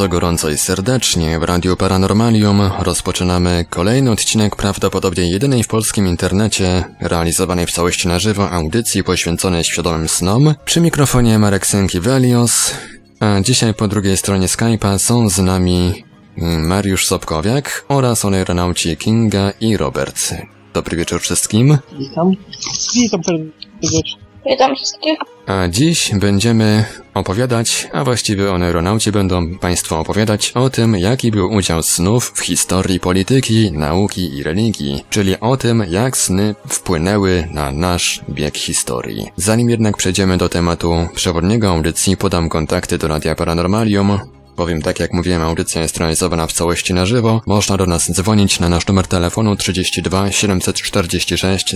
Bardzo gorąco i serdecznie w Radiu Paranormalium. Rozpoczynamy kolejny odcinek prawdopodobnie jedynej w polskim internecie realizowanej w całości na żywo audycji poświęconej świadomym snom. Przy mikrofonie Marek Sęki-Velios, a dzisiaj po drugiej stronie Skype'a są z nami mm, Mariusz Sobkowiak oraz aeronauci Kinga i Robert. Dobry wieczór wszystkim. Witam. Witam serdecznie. Witam wszystkich. A dziś będziemy opowiadać, a właściwie aeronauci będą Państwu opowiadać o tym, jaki był udział snów w historii polityki, nauki i religii, czyli o tym, jak sny wpłynęły na nasz bieg historii. Zanim jednak przejdziemy do tematu przewodniego audycji, podam kontakty do Radia Paranormalium, Bowiem tak jak mówiłem, audycja jest realizowana w całości na żywo. Można do nas dzwonić na nasz numer telefonu 32 746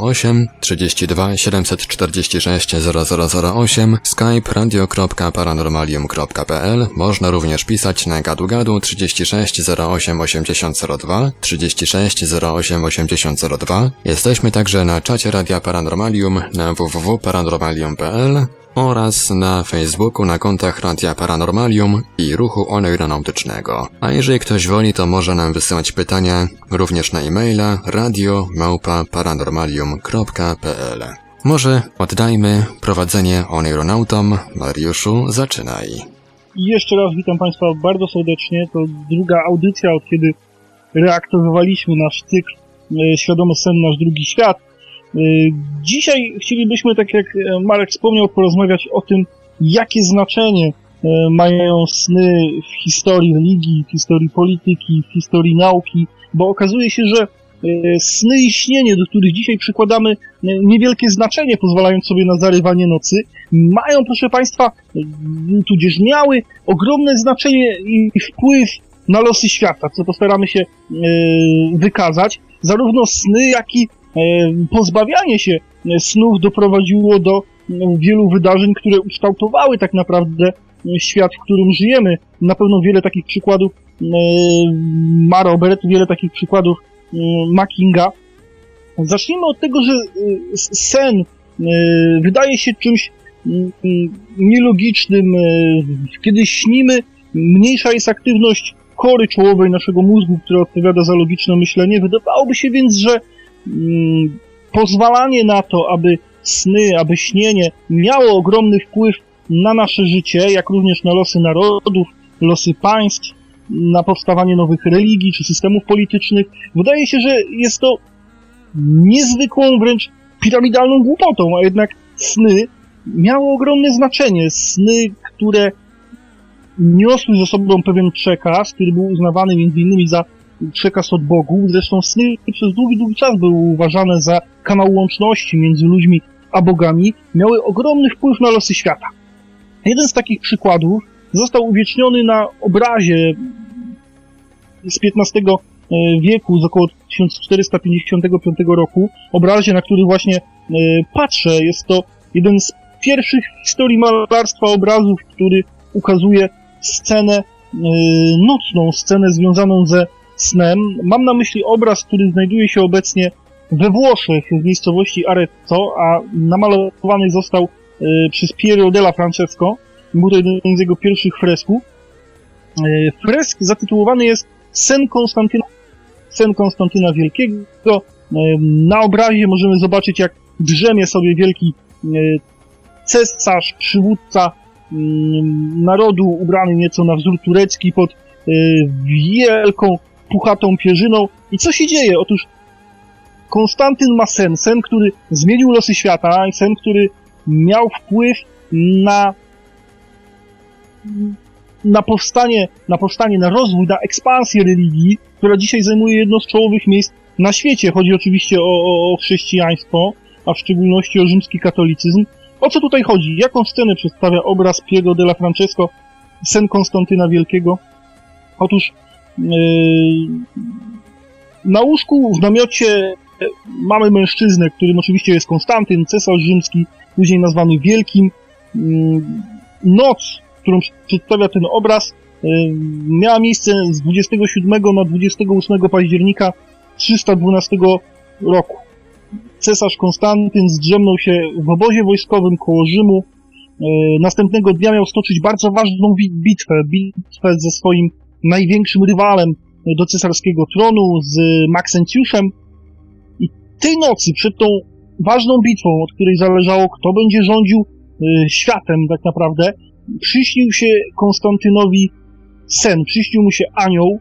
0008, 32 746 0008, skype radio.paranormalium.pl. Można również pisać na gadu gadu 36 08 8002, 36 08 8002. Jesteśmy także na czacie Radia Paranormalium na www.paranormalium.pl oraz na Facebooku na kontach Radia Paranormalium i Ruchu Aeronautycznego. A jeżeli ktoś woli, to może nam wysyłać pytania również na e-maila radio@paranormalium.pl. Może oddajmy prowadzenie aeronautom. Mariuszu, zaczynaj. I jeszcze raz witam Państwa bardzo serdecznie. To druga audycja, od kiedy reaktywowaliśmy nasz cykl e, Świadomy Sen, Nasz Drugi Świat. E, Dzisiaj chcielibyśmy, tak jak e, Marek wspomniał, porozmawiać o tym, jakie znaczenie e, mają sny w historii religii, w historii polityki, w historii nauki, bo okazuje się, że e, sny i śnienie, do których dzisiaj przykładamy niewielkie znaczenie, pozwalając sobie na zarywanie nocy, mają, proszę Państwa, tudzież miały ogromne znaczenie i wpływ na losy świata, co postaramy się wykazać. Zarówno sny, jak i pozbawianie się e, snów doprowadziło do e, wielu wydarzeń, które ukształtowały tak naprawdę e, świat, w którym żyjemy. Na pewno wiele takich przykładów e, ma Robert, wiele takich przykładów e, ma Kinga. Zacznijmy od tego, że e, s- sen e, wydaje się czymś mm, nielogicznym. e, Kiedy śnimy, mniejsza jest aktywność kory czołowej naszego mózgu, która odpowiada za logiczne myślenie. Wydawałoby się więc, że mm, pozwalanie na to, aby sny, aby śnienie miało ogromny wpływ na nasze życie, jak również na losy narodów, losy państw, na powstawanie nowych religii czy systemów politycznych. Wydaje się, że jest to niezwykłą, wręcz piramidalną głupotą, a jednak sny miały ogromne znaczenie. Sny, które niosły ze sobą pewien przekaz, który był uznawany między innymi za przekaz od Bogu. Zresztą sny przez długi, długi czas były uważane za kanał łączności między ludźmi a bogami. Miały ogromny wpływ na losy świata. Jeden z takich przykładów został uwieczniony na obrazie z XV wieku, z około 1455 roku. Obrazie, na który właśnie e, patrzę. Jest to jeden z pierwszych w historii malarstwa obrazów, który ukazuje scenę e, nocną, scenę związaną ze snem. Mam na myśli obraz, który znajduje się obecnie we Włoszech, w miejscowości Arezzo, a namalowany został e, przez Piero della Francesco. Był to jeden z jego pierwszych fresków. E, Fresk zatytułowany jest Sen Konstantyna, Sen Konstantyna Wielkiego. E, Na obrazie możemy zobaczyć, jak drzemie sobie wielki e, cesarz, przywódca mm, narodu, ubrany nieco na wzór turecki pod e, wielką, puchatą pierzyną. I co się dzieje? Otóż Konstantyn ma sen, sen, który zmienił losy świata, i sen, który miał wpływ na na powstanie, na powstanie, na rozwój, na ekspansję religii, która dzisiaj zajmuje jedno z czołowych miejsc na świecie. Chodzi oczywiście o, o, o chrześcijaństwo, a w szczególności o rzymski katolicyzm. O co tutaj chodzi? Jaką scenę przedstawia obraz Piero della Francesco sen Konstantyna Wielkiego. Otóż na łóżku w namiocie mamy mężczyznę, którym oczywiście jest Konstantyn, cesarz rzymski, później nazwany Wielkim. Yy, noc, którą przedstawia ten obraz, yy, miała miejsce z 27 na 28 października 312 roku. Cesarz Konstantyn zdrzemnął się w obozie wojskowym koło Rzymu. E, następnego dnia miał stoczyć bardzo ważną bitwę, bitwę ze swoim największym rywalem do cesarskiego tronu, z Maksencjuszem. I tej nocy, przed tą ważną bitwą, od której zależało, kto będzie rządził e, światem tak naprawdę, przyśnił się Konstantynowi sen, przyśnił mu się anioł,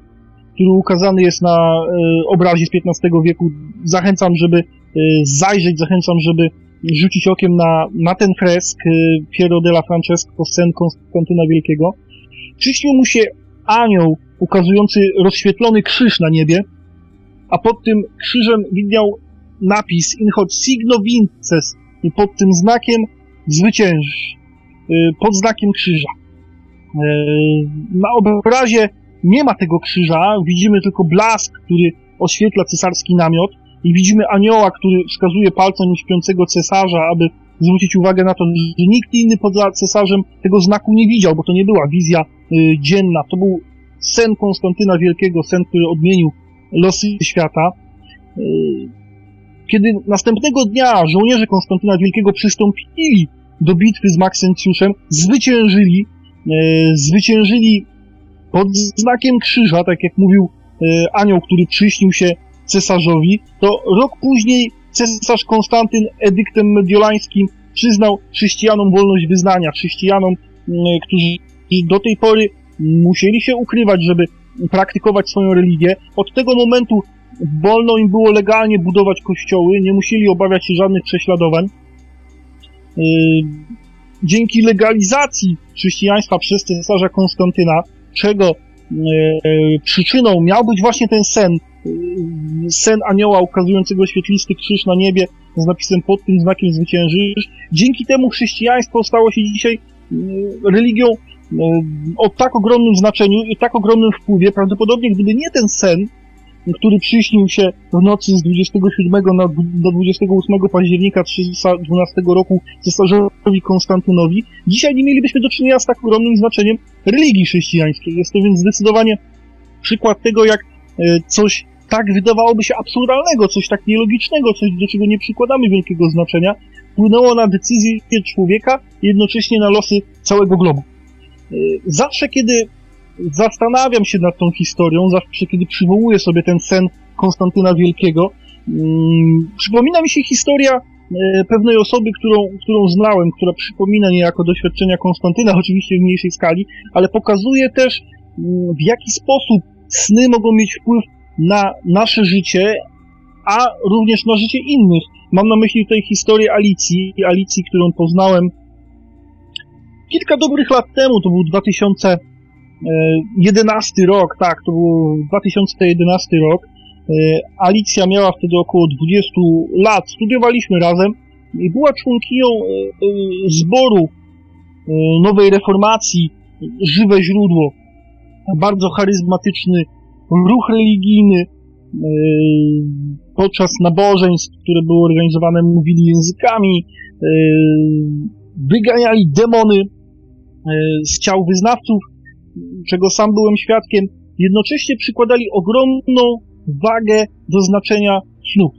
który ukazany jest na e, obrazie z XV wieku. Zachęcam, żeby Y, zajrzeć, zachęcam, żeby rzucić okiem na, na ten fresk Piero della Francesco, sen Konstantyna Wielkiego. Przyśnił mu się anioł ukazujący rozświetlony krzyż na niebie, a pod tym krzyżem widniał napis in hoc signo vinces i pod tym znakiem zwyciężysz, y, pod znakiem krzyża. Na obrazie nie ma tego krzyża, widzimy tylko blask, który oświetla cesarski namiot, i widzimy anioła, który wskazuje palcem śpiącego cesarza, aby zwrócić uwagę na to, że nikt inny poza cesarzem tego znaku nie widział, bo to nie była wizja y, dzienna, to był sen Konstantyna Wielkiego, sen, który odmienił losy świata. Y, kiedy następnego dnia żołnierze Konstantyna Wielkiego przystąpili do bitwy z Maksencjuszem, zwyciężyli, y, zwyciężyli pod znakiem krzyża, tak jak mówił y, anioł, który przyśnił się cesarzowi, to rok później cesarz Konstantyn edyktem mediolańskim przyznał chrześcijanom wolność wyznania, chrześcijanom, mm, którzy do tej pory musieli się ukrywać, żeby praktykować swoją religię. Od tego momentu wolno im było legalnie budować kościoły, nie musieli obawiać się żadnych prześladowań. Yy, dzięki legalizacji chrześcijaństwa przez cesarza Konstantyna, czego yy, przyczyną miał być właśnie ten sen, sen anioła ukazującego świetlisty krzyż na niebie z napisem pod tym znakiem zwyciężysz. Dzięki temu chrześcijaństwo stało się dzisiaj religią o tak ogromnym znaczeniu i tak ogromnym wpływie. Prawdopodobnie gdyby nie ten sen, który przyśnił się w nocy z 27 na, do 28 października 312 roku cesarzowi Konstantynowi, dzisiaj nie mielibyśmy do czynienia z tak ogromnym znaczeniem religii chrześcijańskiej. Jest to więc zdecydowanie przykład tego, jak e, coś tak wydawałoby się absurdalnego, coś tak nielogicznego, coś do czego nie przykładamy wielkiego znaczenia, wpłynęło na decyzję człowieka jednocześnie na losy całego globu. E, zawsze, kiedy zastanawiam się nad tą historią, zawsze, kiedy przywołuję sobie ten sen Konstantyna Wielkiego, hmm, przypomina mi się historia e, pewnej osoby, którą, którą znałem, która przypomina niejako doświadczenia Konstantyna, oczywiście w mniejszej skali, ale pokazuje też, mm, w jaki sposób sny mogą mieć wpływ na nasze życie, a również na życie innych. Mam na myśli tutaj historię Alicji, Alicji, którą poznałem kilka dobrych lat temu, to był 2011 rok, tak, to był 2011 rok. E, Alicja miała wtedy około 20 lat, studiowaliśmy razem i była członkinią e, e, zboru nowej reformacji Żywe Źródło. Bardzo charyzmatyczny ruch religijny, e, podczas nabożeństw, które były organizowane, mówili językami, e, wyganiali demony e, z ciał wyznawców, czego sam byłem świadkiem, jednocześnie przykładali ogromną wagę do znaczenia snów.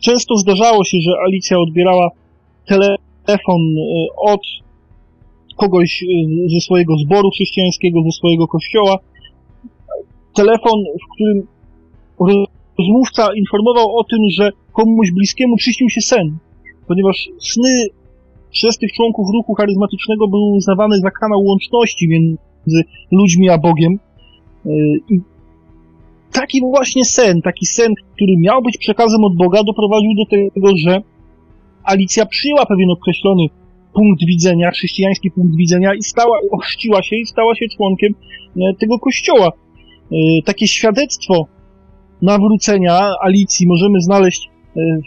Często zdarzało się, że Alicja odbierała telefon od kogoś ze swojego zboru chrześcijańskiego, ze swojego kościoła, telefon, w którym rozmówca informował o tym, że komuś bliskiemu przyśnił się sen, ponieważ sny przez tych członków ruchu charyzmatycznego były uznawane za kanał łączności między ludźmi a Bogiem. E, I taki właśnie sen, taki sen, który miał być przekazem od Boga, doprowadził do tego, że Alicja przyjęła pewien określony punkt widzenia, chrześcijański punkt widzenia i stała, ochrzciła się i stała się członkiem e, tego kościoła. Y, takie świadectwo nawrócenia Alicji możemy znaleźć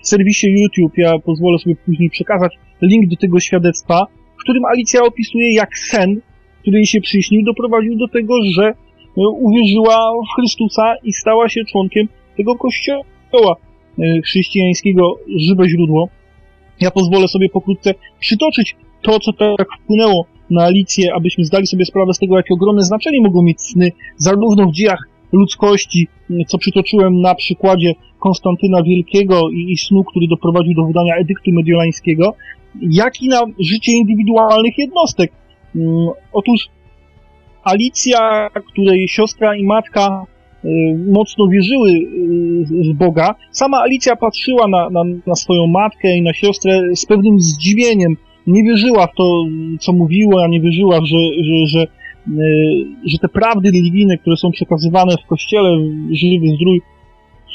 w serwisie YouTube. Ja pozwolę sobie później przekazać link do tego świadectwa, w którym Alicja opisuje, jak sen który jej się przyśnił, doprowadził do tego, że uwierzyła w Chrystusa i stała się członkiem tego kościoła chrześcijańskiego Żywe Źródło. Ja pozwolę sobie pokrótce przytoczyć to, co tak wpłynęło na Alicję, abyśmy zdali sobie sprawę z tego, jakie ogromne znaczenie mogą mieć sny, zarówno w dziejach ludzkości, co przytoczyłem na przykładzie Konstantyna Wielkiego i, i snu, który doprowadził do wydania edyktu mediolańskiego, jak i na życie indywidualnych jednostek. Mm, otóż Alicja, której siostra i matka y, mocno wierzyły y, w Boga, sama Alicja patrzyła na, na, na swoją matkę i na siostrę z pewnym zdziwieniem, nie wierzyła w to, co mówiła, nie wierzyła, że, że, że, że te prawdy religijne, które są przekazywane w kościele, żywy zdrój,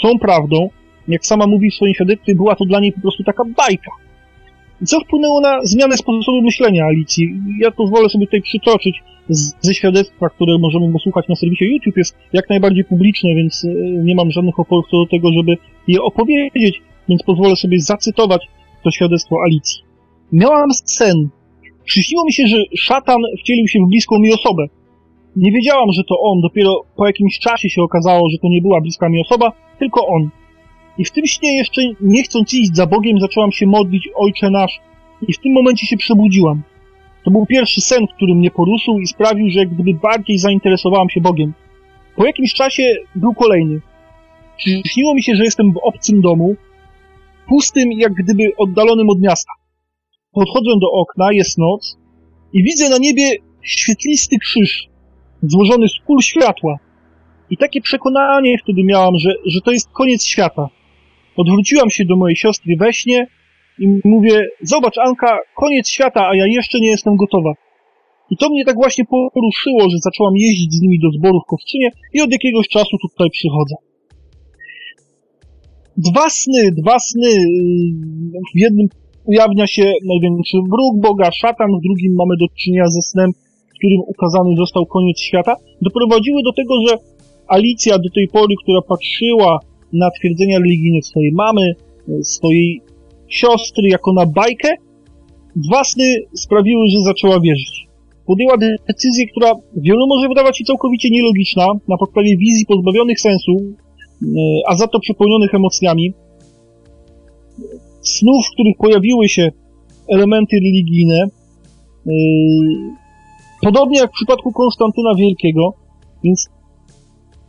są prawdą. Jak sama mówi w swoim świadectwie, była to dla niej po prostu taka bajka. Co wpłynęło na zmianę sposobu myślenia Alicji? Ja pozwolę sobie tutaj przytoczyć ze świadectwa, które możemy posłuchać na serwisie YouTube, jest jak najbardziej publiczne, więc e, nie mam żadnych oporów do tego, żeby je opowiedzieć, więc pozwolę sobie zacytować to świadectwo Alicji. Miałam sen. Przyśniło mi się, że szatan wcielił się w bliską mi osobę. Nie wiedziałam, że to on. Dopiero po jakimś czasie się okazało, że to nie była bliska mi osoba, tylko on. I w tym śnie jeszcze, nie chcąc iść za Bogiem, zaczęłam się modlić Ojcze Nasz. I w tym momencie się przebudziłam. To był pierwszy sen, który mnie porósł i sprawił, że jak gdyby bardziej zainteresowałam się Bogiem. Po jakimś czasie był kolejny. Przyśniło mi się, że jestem w obcym domu, pustym jak gdyby oddalonym od miasta. Podchodzę do okna, jest noc i widzę na niebie świetlisty krzyż, złożony z kul światła. I takie przekonanie wtedy miałam, że, że to jest koniec świata. Odwróciłam się do mojej siostry we śnie i mówię, zobacz Anka, koniec świata, a ja jeszcze nie jestem gotowa. I to mnie tak właśnie poruszyło, że zaczęłam jeździć z nimi do zboru w Kowczynie i od jakiegoś czasu tutaj przychodzę. Dwa sny, dwa sny. W jednym ujawnia się największy wróg Boga, szatan, w drugim mamy do czynienia ze snem, w którym ukazany został koniec świata, doprowadziły do tego, że Alicja do tej pory, która patrzyła na twierdzenia religijne swojej mamy, swojej siostry jako na bajkę, dwa sny sprawiły, że zaczęła wierzyć. Podjęła decyzję, która wielu może wydawać się całkowicie nielogiczna, na podstawie wizji pozbawionych sensu, e, a za to przepełnionych emocjami, snów, w których pojawiły się elementy religijne, yy, podobnie jak w przypadku Konstantyna Wielkiego, więc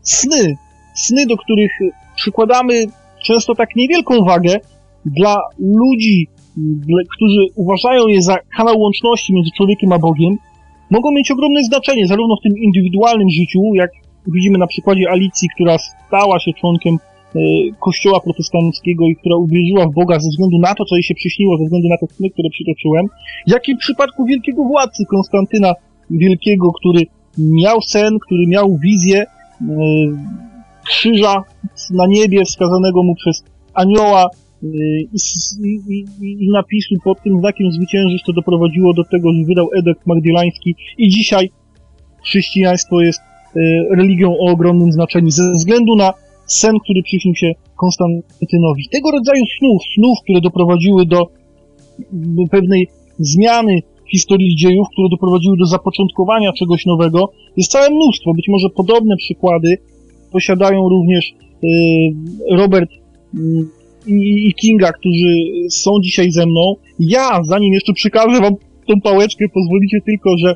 sny, sny, do których przykładamy często tak niewielką wagę, dla ludzi, którzy uważają je za kanał łączności między człowiekiem a Bogiem, mogą mieć ogromne znaczenie, zarówno w tym indywidualnym życiu, jak widzimy na przykładzie Alicji, która stała się członkiem kościoła protestanckiego i która uwierzyła w Boga ze względu na to, co jej się przyśniło, ze względu na te sny, które przytoczyłem, jak i w przypadku wielkiego władcy Konstantyna Wielkiego, który miał sen, który miał wizję e, krzyża na niebie wskazanego mu przez anioła e, i, i, i, napisu pod tym znakiem zwyciężysz, to doprowadziło do tego, że wydał Edek Magdielański. I dzisiaj chrześcijaństwo jest religią o ogromnym znaczeniu. Ze względu na sen, który przyśnił się Konstantynowi. Tego rodzaju snów, snów, które doprowadziły do pewnej zmiany historii dziejów, które doprowadziły do zapoczątkowania czegoś nowego, jest całe mnóstwo. Być może podobne przykłady posiadają również y, Robert y, i Kinga, którzy są dzisiaj ze mną. Ja, zanim jeszcze przekażę wam tą pałeczkę, pozwolicie tylko, że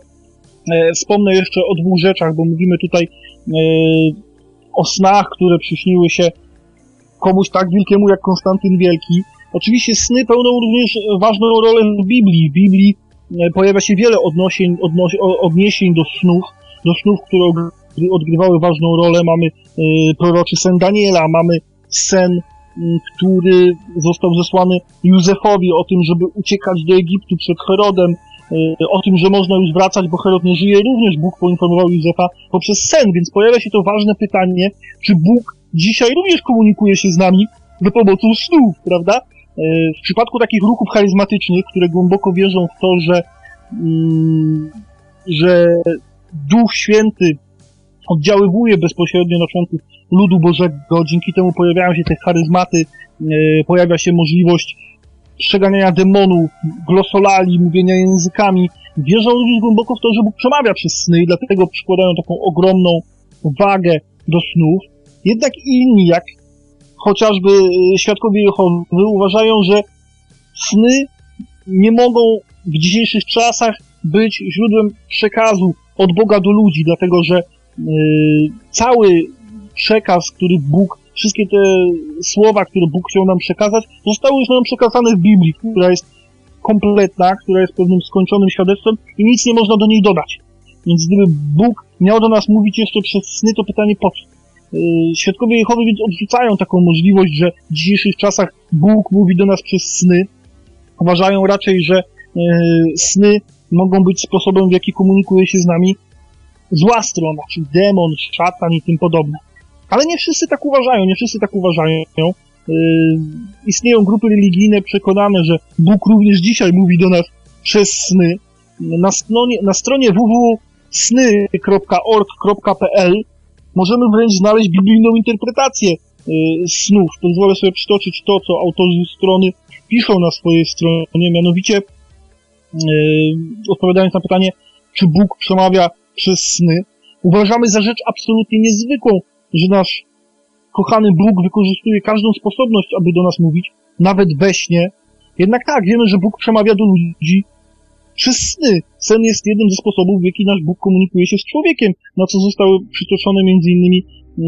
e, wspomnę jeszcze o dwóch rzeczach, bo mówimy tutaj e, o snach, które przyśniły się komuś tak wielkiemu jak Konstantyn Wielki. Oczywiście sny pełnią również ważną rolę w Biblii. W Biblii e, pojawia się wiele odnosień, odniesień do snów, do snów, które odgrywały ważną rolę. Mamy y, proroczy sen Daniela, mamy sen, y, który został zesłany Józefowi o tym, żeby uciekać do Egiptu przed Herodem, o tym, że można już wracać, bo Herod nie żyje, również Bóg poinformował Józefa poprzez sen, więc pojawia się to ważne pytanie, czy Bóg dzisiaj również komunikuje się z nami za pomocą snów, prawda? Y, w przypadku takich ruchów charyzmatycznych, które głęboko wierzą w to, że, mm, że Duch Święty oddziaływuje bezpośrednio na członków ludu Bożego, dzięki temu pojawiają się te charyzmaty, y, pojawia się możliwość przeganiania demonów, glosolali, mówienia językami, Wierzą również głęboko w to, że Bóg przemawia przez sny i dlatego przykładają taką ogromną wagę do snów. Jednak inni, jak chociażby y, świadkowie Jehowy, uważają, że sny nie mogą w dzisiejszych czasach być źródłem przekazu od Boga do ludzi, dlatego że yy, cały przekaz, który Bóg, wszystkie te słowa, które Bóg chciał nam przekazać, zostały już nam przekazane w Biblii, która jest kompletna, która jest pewnym skończonym świadectwem i nic nie można do niej dodać. Więc gdyby Bóg miał do nas mówić jeszcze przez sny, to pytanie po co? Yy, świadkowie Jehowy więc odrzucają taką możliwość, że w dzisiejszych czasach Bóg mówi do nas przez sny. Uważają raczej, że yy, sny mogą być sposobem, w jaki komunikuje się z nami zła strona, czyli demon, szatan i tym podobne. Ale nie wszyscy tak uważają, nie wszyscy tak uważają. Yy, istnieją grupy religijne przekonane, że Bóg również dzisiaj mówi do nas przez sny. Na stronie, na stronie www.sny.org.pl możemy wręcz znaleźć biblijną interpretację yy, snów. Pozwolę sobie przytoczyć to, co autorzy strony piszą na swojej stronie, mianowicie yy, odpowiadając na pytanie, czy Bóg przemawia przez sny, uważamy za rzecz absolutnie niezwykłą, że nasz kochany Bóg wykorzystuje każdą sposobność, aby do nas mówić, nawet we śnie. Jednak tak, wiemy, że Bóg przemawia do ludzi przez sny. Sen jest jednym ze sposobów, w jaki nasz Bóg komunikuje się z człowiekiem, na co zostały przytoczone innymi yy,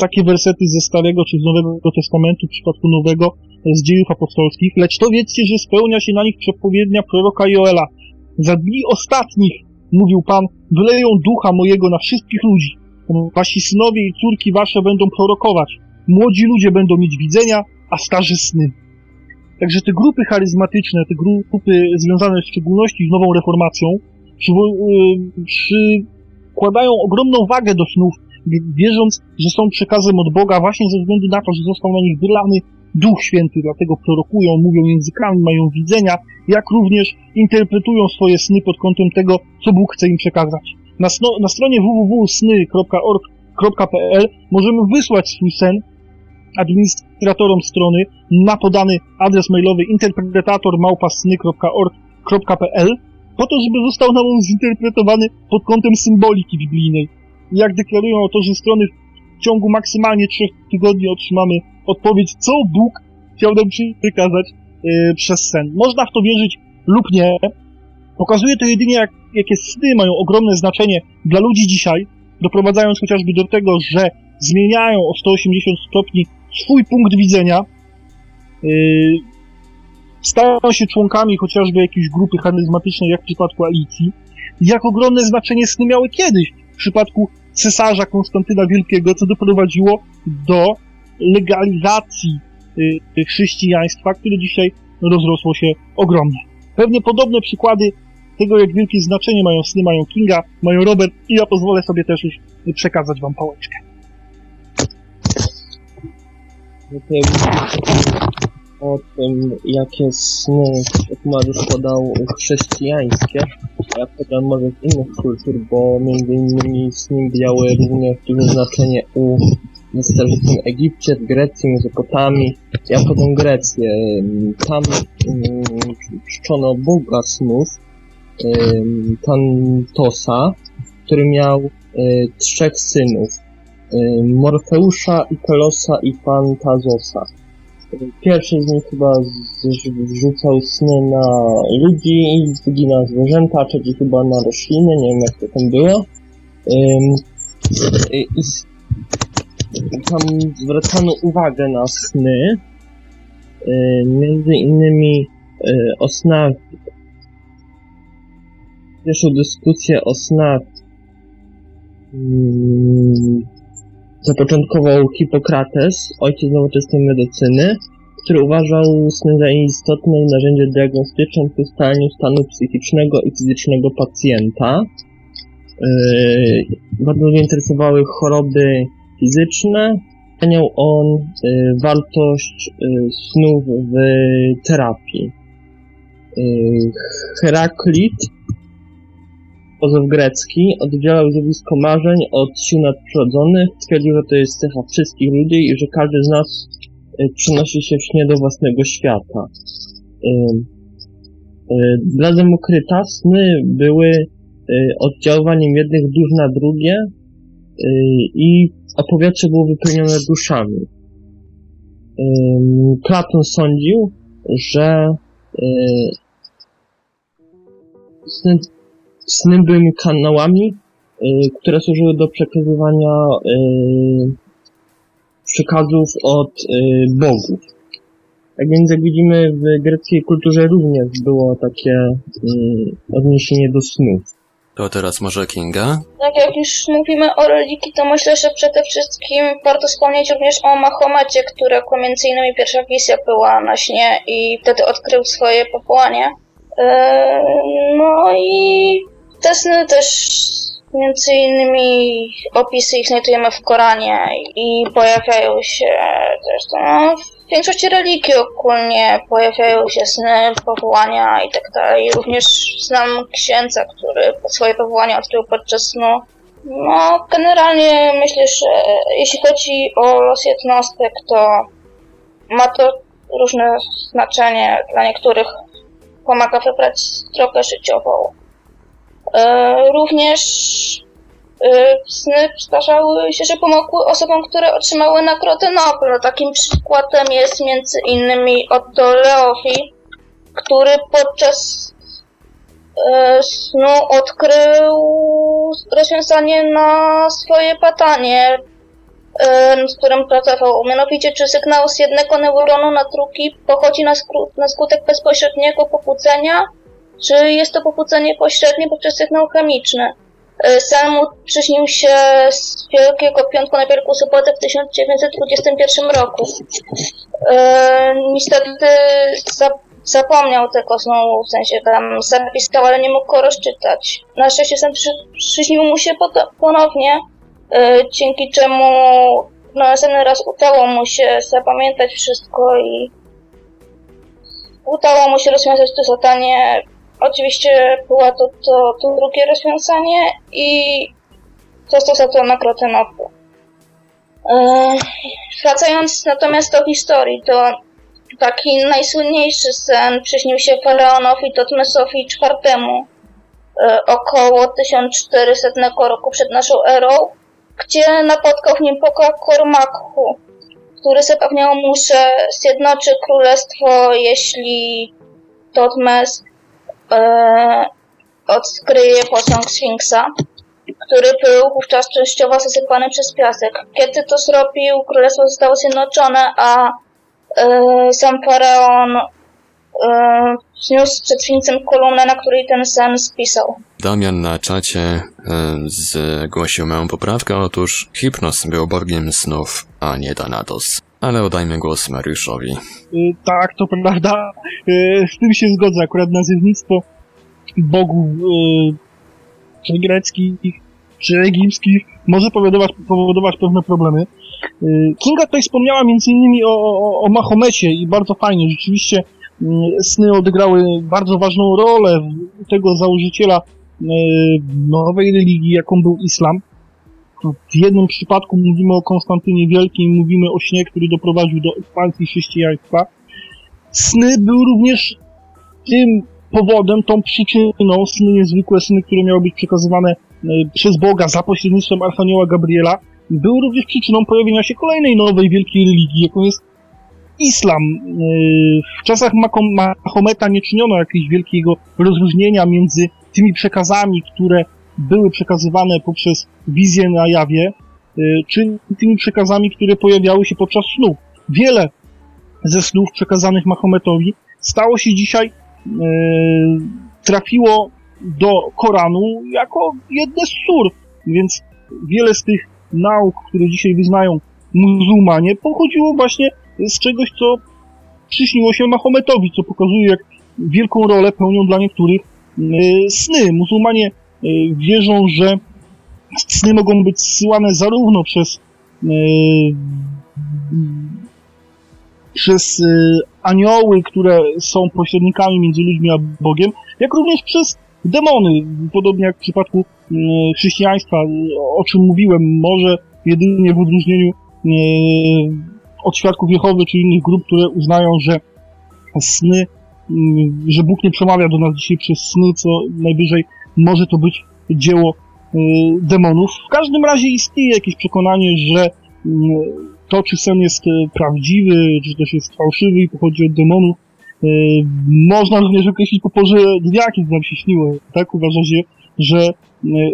takie wersety ze Starego czy z Nowego Testamentu, w przypadku Nowego, z dziejów apostolskich. Lecz to wiedzcie, że spełnia się na nich przepowiednia proroka Joela. Za dni ostatnich, mówił Pan, wyleją ducha mojego na wszystkich ludzi. Wasi synowie i córki wasze będą prorokować. Młodzi ludzie będą mieć widzenia, a starzy sny. Także te grupy charyzmatyczne, te grupy związane w szczególności z nową reformacją, y, przykładają ogromną wagę do snów, wierząc, że są przekazem od Boga właśnie ze względu na to, że został na nich wylany Duch Święty, dlatego prorokują, mówią językami, mają widzenia, jak również interpretują swoje sny pod kątem tego, co Bóg chce im przekazać. Na, na stronie www.sny.org.pl możemy wysłać swój sen administratorom strony na podany adres mailowy interpretator.małpasny.org.pl po to, żeby został nam on zinterpretowany pod kątem symboliki biblijnej. Jak deklarują autorzy strony, w ciągu maksymalnie trzech tygodni otrzymamy odpowiedź, co Bóg chciał nam przekazać yy, przez sen. Można w to wierzyć lub nie. Pokazuje to jedynie, jak, jakie sny mają ogromne znaczenie dla ludzi dzisiaj, doprowadzając chociażby do tego, że zmieniają o 180 stopni swój punkt widzenia, yy, stają się członkami chociażby jakiejś grupy charyzmatycznej, jak w przypadku Alicji, jak ogromne znaczenie sny miały kiedyś, w przypadku cesarza Konstantyna Wielkiego, co doprowadziło do legalizacji yy, chrześcijaństwa, które dzisiaj rozrosło się ogromnie. Pewnie podobne przykłady tego, jak wielkie znaczenie mają sny, mają Kinga, mają Robert i ja pozwolę sobie też już przekazać wam pałeczkę. O tym, jakie sny, Mariusz podał, chrześcijańskie, a ja podam może z innych kultur, bo między innymi sny miały również duże znaczenie u w starożytnym Egipcie, w Grecji, Mezopotamii. Ja podam Grecję. Tam um, czczono Boga snów, Tantosa, który miał um, trzech synów. Morfeusza, Ikelosa i Fantazosa. Pierwszy z nich chyba zrzucał sny na ludzi, drugi na zwierzęta, trzeci chyba na rośliny, nie wiem jak to tam było. I tam zwracano uwagę na sny, między innymi o snach, pierwszą dyskusję o snach zapoczątkował Hipokrates, ojciec nowoczesnej medycyny, który uważał sny za istotne narzędzie diagnostyczne w ustaleniu stanu psychicznego i fizycznego pacjenta. Yy, bardzo mnie interesowały choroby fizyczne. Oceniał on yy, wartość yy, snów w terapii. Heraklit pozew grecki oddzielał zjawisko marzeń od sił nadprzyrodzonych. Twierdził, że to jest cecha wszystkich ludzi i że każdy z nas y, przenosi się w śnie do własnego świata. razem ukryta. Sny były y, oddziaływaniem jednych dusz na drugie y, i a było wypełnione duszami. Platon sądził, że y, sny, sny były kanałami, y, które służyły do przekazywania y, przekazów od y, bogów. Tak więc jak widzimy w greckiej kulturze również było takie y, odniesienie do snów. To teraz może Kinga? Tak jak już mówimy o religii, to myślę, że przede wszystkim warto wspomnieć również o Mahomecie, którego między innymi pierwsza wizja była na śnie i wtedy odkrył swoje powołanie. Eee, No i te sny też między innymi opisy ich znajdujemy w Koranie i pojawiają się zresztą no, w większości religii ogólnie pojawiają się sny, powołania i tak dalej. Również znam księdza, który swoje powołania odkrył podczas snu. No, generalnie myślę, że jeśli chodzi o los jednostek, to ma to różne znaczenie. Dla niektórych pomaga wybrać drogę życiową. E, Również e, sny zdarzały się, że pomogły osobom, które otrzymały Nagrodę Nobla. Takim przykładem jest między innymi Otto Leofi, który podczas e, snu odkrył rozwiązanie na swoje badanie, nad którym pracował. Mianowicie, czy sygnał z jednego neuronu na drugi pochodzi na, na skutek bezpośredniego pobudzenia, czy jest to pobudzenie pośrednie poprzez sygnał chemiczny. E, mu przyśnił się z Wielkiego Piątku na Wielką Sobotę w 1921 roku. E, niestety za, zapomniał tego snu, w sensie tam zapisał, ale nie mógł go rozczytać. Na szczęście sen przy, przyśnił mu się ponownie, e, dzięki czemu no, następny raz udało mu się zapamiętać wszystko i udało mu się rozwiązać to zadanie. Oczywiście była to, to, to drugie rozwiązanie i to nagrodę Nobla. E, Wracając natomiast do historii, to taki najsłynniejszy sen przyśnił się faraonowi Totmesowi IV e, około 1400 roku przed naszą erą, gdzie napotkał w nim boga Kormaku, który zapewniał mu, że zjednoczy królestwo, jeśli Totmes e, odkryje posąg Sfinksa, który był wówczas częściowo zasypany przez piasek. Kiedy to zrobił, królestwo zostało zjednoczone, a e, sam faraon e, przed Sfinksem kolumnę, na której ten sen spisał. Damian na czacie e, zgłosił moją poprawkę. Otóż Hipnos był bogiem snów, a nie Thanatos. Ale oddajmy głos Mariuszowi. Y, Tak, to prawda. Y, Z tym się zgodzę. Akurat nazywnictwo bogów y, czy greckich, czy egipskich może powodować, powodować pewne problemy. Y, Kinga tutaj wspomniała innymi o, o, o Mahomecie i bardzo fajnie. Rzeczywiście y, sny odegrały bardzo ważną rolę tego założyciela y, nowej religii, jaką był islam. W jednym przypadku mówimy o Konstantynie Wielkim, mówimy o śnie, który doprowadził do ekspansji chrześcijaństwa. Sny były również tym powodem, tą przyczyną, sny niezwykłe, sny, które miały być przekazywane e, przez Boga za pośrednictwem Archanioła Gabriela, były również przyczyną pojawienia się kolejnej nowej wielkiej religii, jaką jest islam. E, W czasach Mahometa nie czyniono jakiegoś wielkiego rozróżnienia między tymi przekazami, które były przekazywane poprzez wizję na jawie, y, czy tymi przekazami, które pojawiały się podczas snów. Wiele ze snów przekazanych Mahometowi stało się dzisiaj, y, trafiło do Koranu jako jedne z sur, więc wiele z tych nauk, które dzisiaj wyznają muzułmanie, pochodziło właśnie z czegoś, co przyśniło się Mahometowi, co pokazuje, jak wielką rolę pełnią dla niektórych y, sny. Muzułmanie wierzą, że sny mogą być zsyłane zarówno przez y, przez y, anioły, które są pośrednikami między ludźmi a Bogiem, jak również przez demony, podobnie jak w przypadku chrześcijaństwa, o czym mówiłem, może jedynie w odróżnieniu od świadków Jehowy czy innych grup, które uznają, że sny że Bóg nie przemawia do nas dzisiaj przez sny, co najwyżej może to być dzieło y, demonów. W każdym razie istnieje jakieś przekonanie, że mm, to, czy sen jest y, prawdziwy, czy też jest fałszywy i pochodzi od demonów, y, można również określić po porze dnia, kiedy nam się śniło. Tak uważa się, że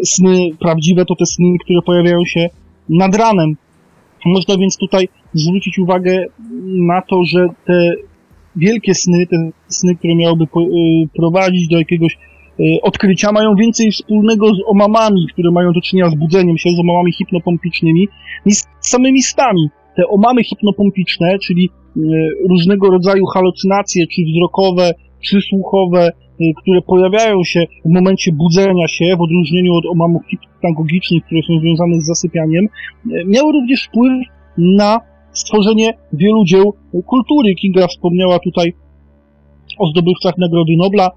sny prawdziwe to te sny, które pojawiają się nad ranem. Można więc tutaj zwrócić uwagę na to, że te wielkie sny, te sny, które miałyby prowadzić do jakiegoś odkrycia mają więcej wspólnego z omamami, które mają do czynienia z budzeniem się, z omamami hipnopompicznymi, niż z samymi stami. Te omamy hipnopompiczne, czyli y, różnego rodzaju halucynacje, czy wzrokowe, czy słuchowe, y, które pojawiają się w momencie budzenia się, w odróżnieniu od omamów hipnagogicznych, które są związane z zasypianiem, miały również wpływ na stworzenie wielu dzieł kultury. Kinga wspomniała tutaj o zdobywcach Nagrody Nobla,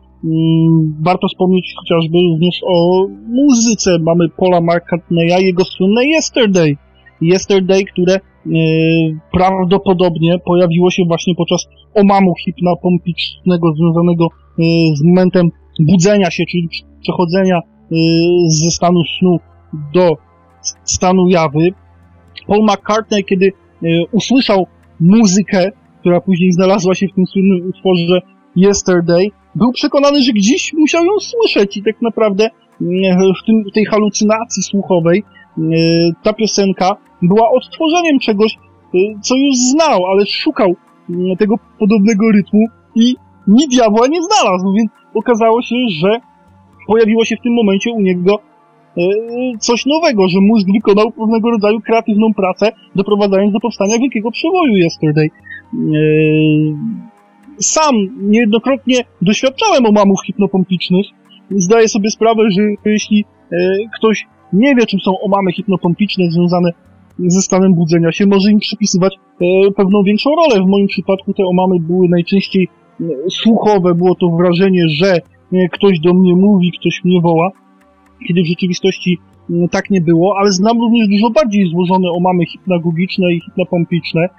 warto wspomnieć chociażby również o muzyce. Mamy Paula McCartneya, jego słynne Yesterday. Yesterday, które e, prawdopodobnie pojawiło się właśnie podczas omamu hipnopompicznego związanego e, z momentem budzenia się, czyli przechodzenia e, ze stanu snu do stanu jawy. Paul McCartney, kiedy usłyszał muzykę, która później znalazła się w tym słynnym utworze Yesterday, był przekonany, że gdzieś musiał ją słyszeć i tak naprawdę mm, w, tym, w tej halucynacji słuchowej mm, ta piosenka była odtworzeniem czegoś, y, co już znał, ale szukał mm, tego podobnego rytmu i ni diabła nie znalazł, więc okazało się, że pojawiło się w tym momencie u niego y, coś nowego, że mózg wykonał pewnego rodzaju kreatywną pracę, doprowadzając do powstania wielkiego przewoju Yesterday. Sam niejednokrotnie doświadczałem omamów hipnopompicznych. Zdaję sobie sprawę, że jeśli e, ktoś nie wie, czym są omamy hipnopompiczne związane ze stanem budzenia się, może im przypisywać e, pewną większą rolę. W moim przypadku te omamy były najczęściej e, słuchowe, było to wrażenie, że ktoś do mnie mówi, ktoś mnie woła, kiedy w rzeczywistości tak nie było, ale znam również dużo bardziej złożone omamy hipnagogiczne i hipnopompiczne,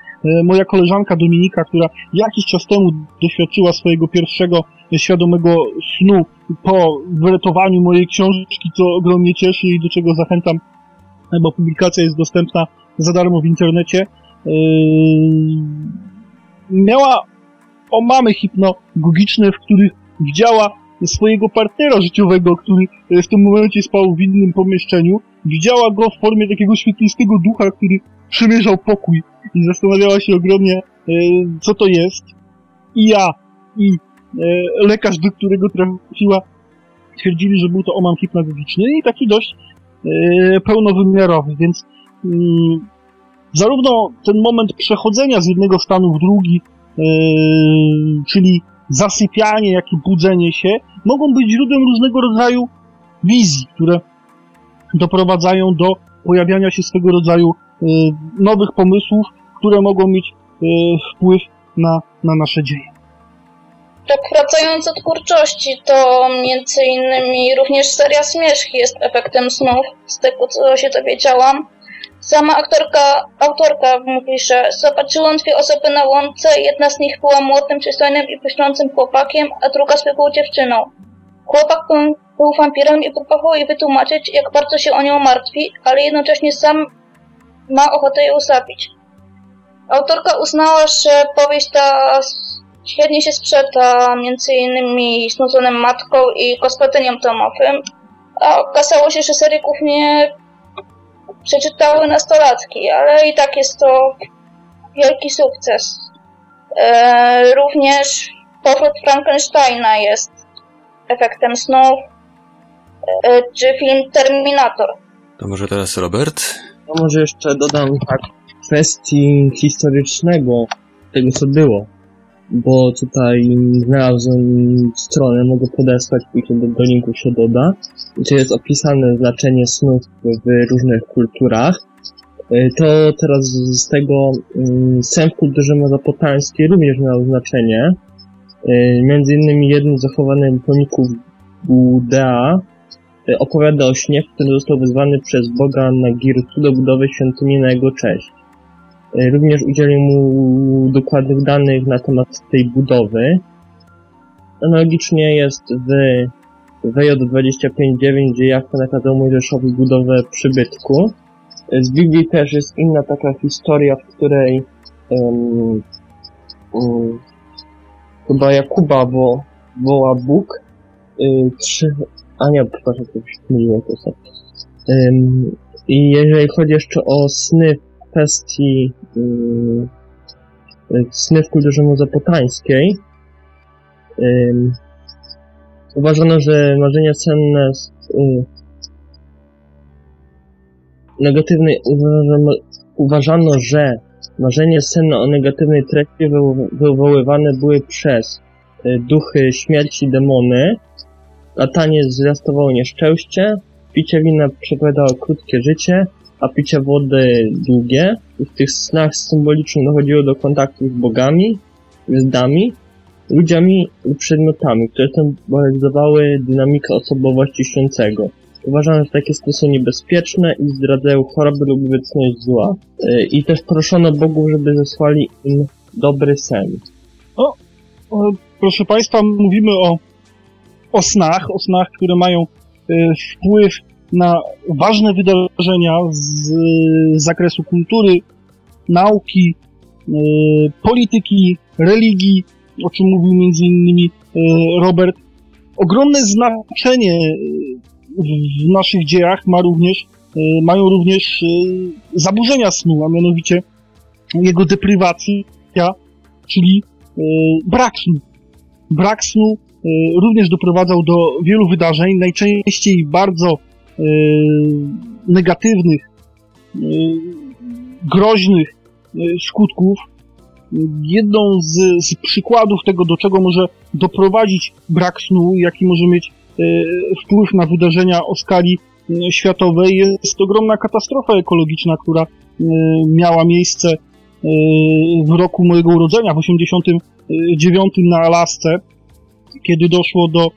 moja koleżanka Dominika, która jakiś czas temu doświadczyła swojego pierwszego świadomego snu po wyratowaniu mojej książki, co ogromnie cieszy i do czego zachęcam, bo publikacja jest dostępna za darmo w internecie. E, miała omamy hipnogogiczne, w których widziała swojego partnera życiowego, który w tym momencie spał w innym pomieszczeniu. Widziała go w formie takiego świetlistego ducha, który przymierzał pokój i zastanawiała się ogromnie, e, co to jest. I ja, i e, lekarz, do którego trafiła, twierdzili, że był to oman hipnagogiczny i taki dość e, pełnowymiarowy, więc mm, zarówno ten moment przechodzenia z jednego stanu w drugi, czyli zasypianie, jak i budzenie się, mogą być źródłem różnego rodzaju wizji, które doprowadzają do pojawiania się swego rodzaju nowych pomysłów, które mogą mieć e, wpływ na, na nasze dzieje. Tak wracając do twórczości, to między innymi również seria Zmierzch jest efektem snów, z tego co się dowiedziałam. Sama aktorka, autorka że zobaczyłam dwie osoby na łące, jedna z nich była młodym, przystojnym i myślącym chłopakiem, a druga zwykłą dziewczyną. Chłopak był wampirem i próbował jej wytłumaczyć, jak bardzo się o nią martwi, ale jednocześnie sam ma ochotę ją zabić. Autorka uznała, że powieść ta świetnie się sprzeda innymi Snudzonym Matką i Gospodynią Tomowym, a okazało się, że serię głównie przeczytały nastolatki, ale i tak jest to wielki sukces. E, również powrót Frankensteina jest efektem snów, e, czy film Terminator. To może teraz Robert? To może jeszcze dodam tak kwestii historycznego tego, co było. Bo tutaj znalazłem stronę, mogę podesłać, później do, do linku się doda, gdzie jest opisane znaczenie snów w różnych kulturach. E, to teraz z tego mm, sen w kulturze mezopotamskiej również miał znaczenie. E, między innymi jednym z zachowanych pomników Budea opowiada o śnie, w którym został wezwany przez Boga Nagirtu do budowy świątyni na jego cześć. E, również udzielił mu dokładnych danych na temat tej budowy. Analogicznie jest w WJ259, gdzie Jachwę nakazał Mojżeszowi budowę przybytku. Z Biblii też jest inna taka historia, w której um, um, chyba Jakuba wo, woła Bóg. Y, a nie, przepraszam, to się myliło to. Um, I jeżeli chodzi jeszcze o sny w kwestii sny w kulturze mezopotańskiej, um, uważano, że marzenia senne um, negatywnej uważano, że marzenia senne o negatywnej trakcie wywoływane były przez y, duchy śmierci demony, latanie zwiastowało nieszczęście, picie wina przepowiadało krótkie życie, a picie wody długie. I w tych snach symbolicznych dochodziło do kontaktu z bogami, gwiazdami, ludziami i przedmiotami, które symbolizowały dynamikę osobowości śniącego. Uważano, że takie sny są niebezpieczne i zdradzają choroby lub obecność zła. Y, I też proszono bogów, żeby zesłali im dobry sen. O, o proszę Państwa, mówimy o, o snach, o snach, które mają y, wpływ na ważne wydarzenia z, zakresu kultury, nauki, y, polityki, religii, o czym mówił między innymi y, Robert. Ogromne znaczenie w naszych dziejach ma również, mają również zaburzenia snu, a mianowicie jego deprywacja, czyli brak snu. Brak snu również doprowadzał do wielu wydarzeń, najczęściej bardzo negatywnych, groźnych skutków. Jedną z, z przykładów tego, do czego może doprowadzić brak snu, jaki może mieć wpływ na wydarzenia o skali światowej jest ogromna katastrofa ekologiczna, która miała miejsce w roku mojego urodzenia, w 89 na Alasce, kiedy doszło do,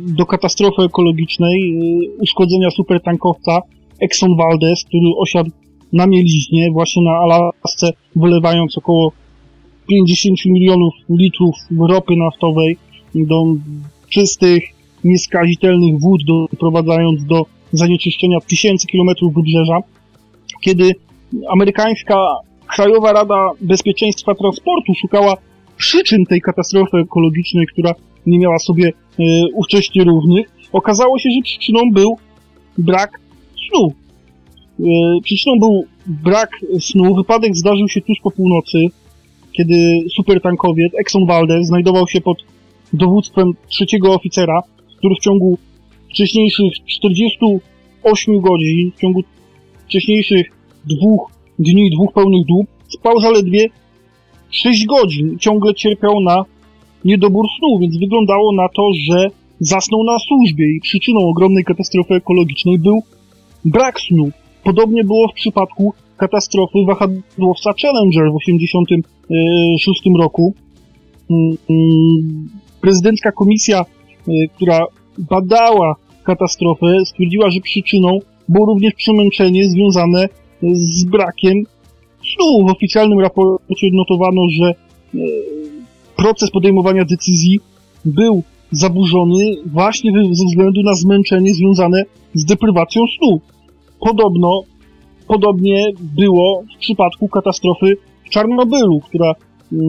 do katastrofy ekologicznej, uszkodzenia supertankowca Exxon Valdez, który osiadł na mieliźnie, właśnie na Alasce, wylewając około 50 milionów litrów ropy naftowej do czystych, nieskazitelnych wód, doprowadzając do zanieczyszczenia tysięcy kilometrów wybrzeża, kiedy amerykańska Krajowa Rada Bezpieczeństwa Transportu szukała przyczyn tej katastrofy ekologicznej, która nie miała sobie e, ówcześnie równych, okazało się, że przyczyną był brak snu. E, przyczyną był brak snu. Wypadek zdarzył się tuż po północy, kiedy supertankowiec Exxon Valdez znajdował się pod dowództwem trzeciego oficera, który w ciągu wcześniejszych 48 godzin, w ciągu wcześniejszych dwóch dni, dwóch pełnych dób, spał zaledwie 6 godzin. Ciągle cierpiał na niedobór snu, więc wyglądało na to, że zasnął na służbie i przyczyną ogromnej katastrofy ekologicznej był brak snu. Podobnie było w przypadku katastrofy wahadłowca Challenger w 1986 roku. Mm, mm, prezydencka komisja Y, która badała katastrofę, stwierdziła, że przyczyną było również przemęczenie związane z brakiem snu. W oficjalnym raporcie odnotowano, że proces podejmowania decyzji był zaburzony właśnie ze względu na zmęczenie związane z deprywacją snu. Podobno, podobnie było w przypadku katastrofy w Czarnobylu, która, yy,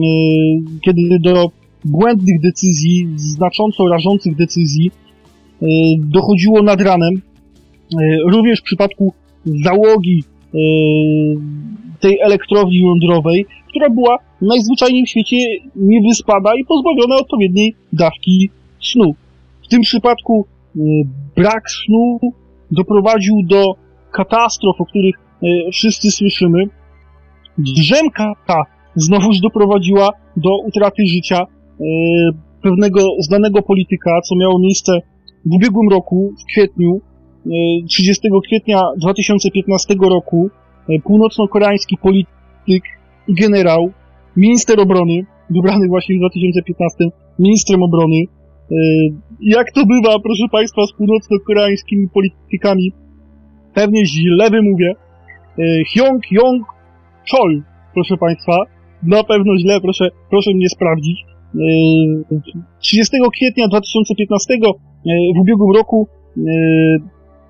kiedy do błędnych decyzji, znacząco rażących decyzji e, dochodziło nad ranem. E, również w przypadku załogi e, tej elektrowni jądrowej, która była najzwyczajniej w świecie niewyspana i pozbawiona odpowiedniej dawki snu. W tym przypadku brak snu doprowadził do katastrof, o których wszyscy słyszymy. Drzemka znowuż doprowadziła do utraty życia E, pewnego znanego polityka, co miało miejsce w ubiegłym roku, w kwietniu, 30 e, kwietnia 2015 roku, e, północno-koreański polityk generał, minister obrony, wybrany właśnie w 2015, ministrem obrony. Jak to bywa, proszę Państwa, z północno-koreańskimi politykami, pewnie źle wymówię, Hyung Yong Chol, proszę Państwa, na pewno źle, proszę, proszę mnie sprawdzić. 30 kwietnia 2015 w ubiegłym roku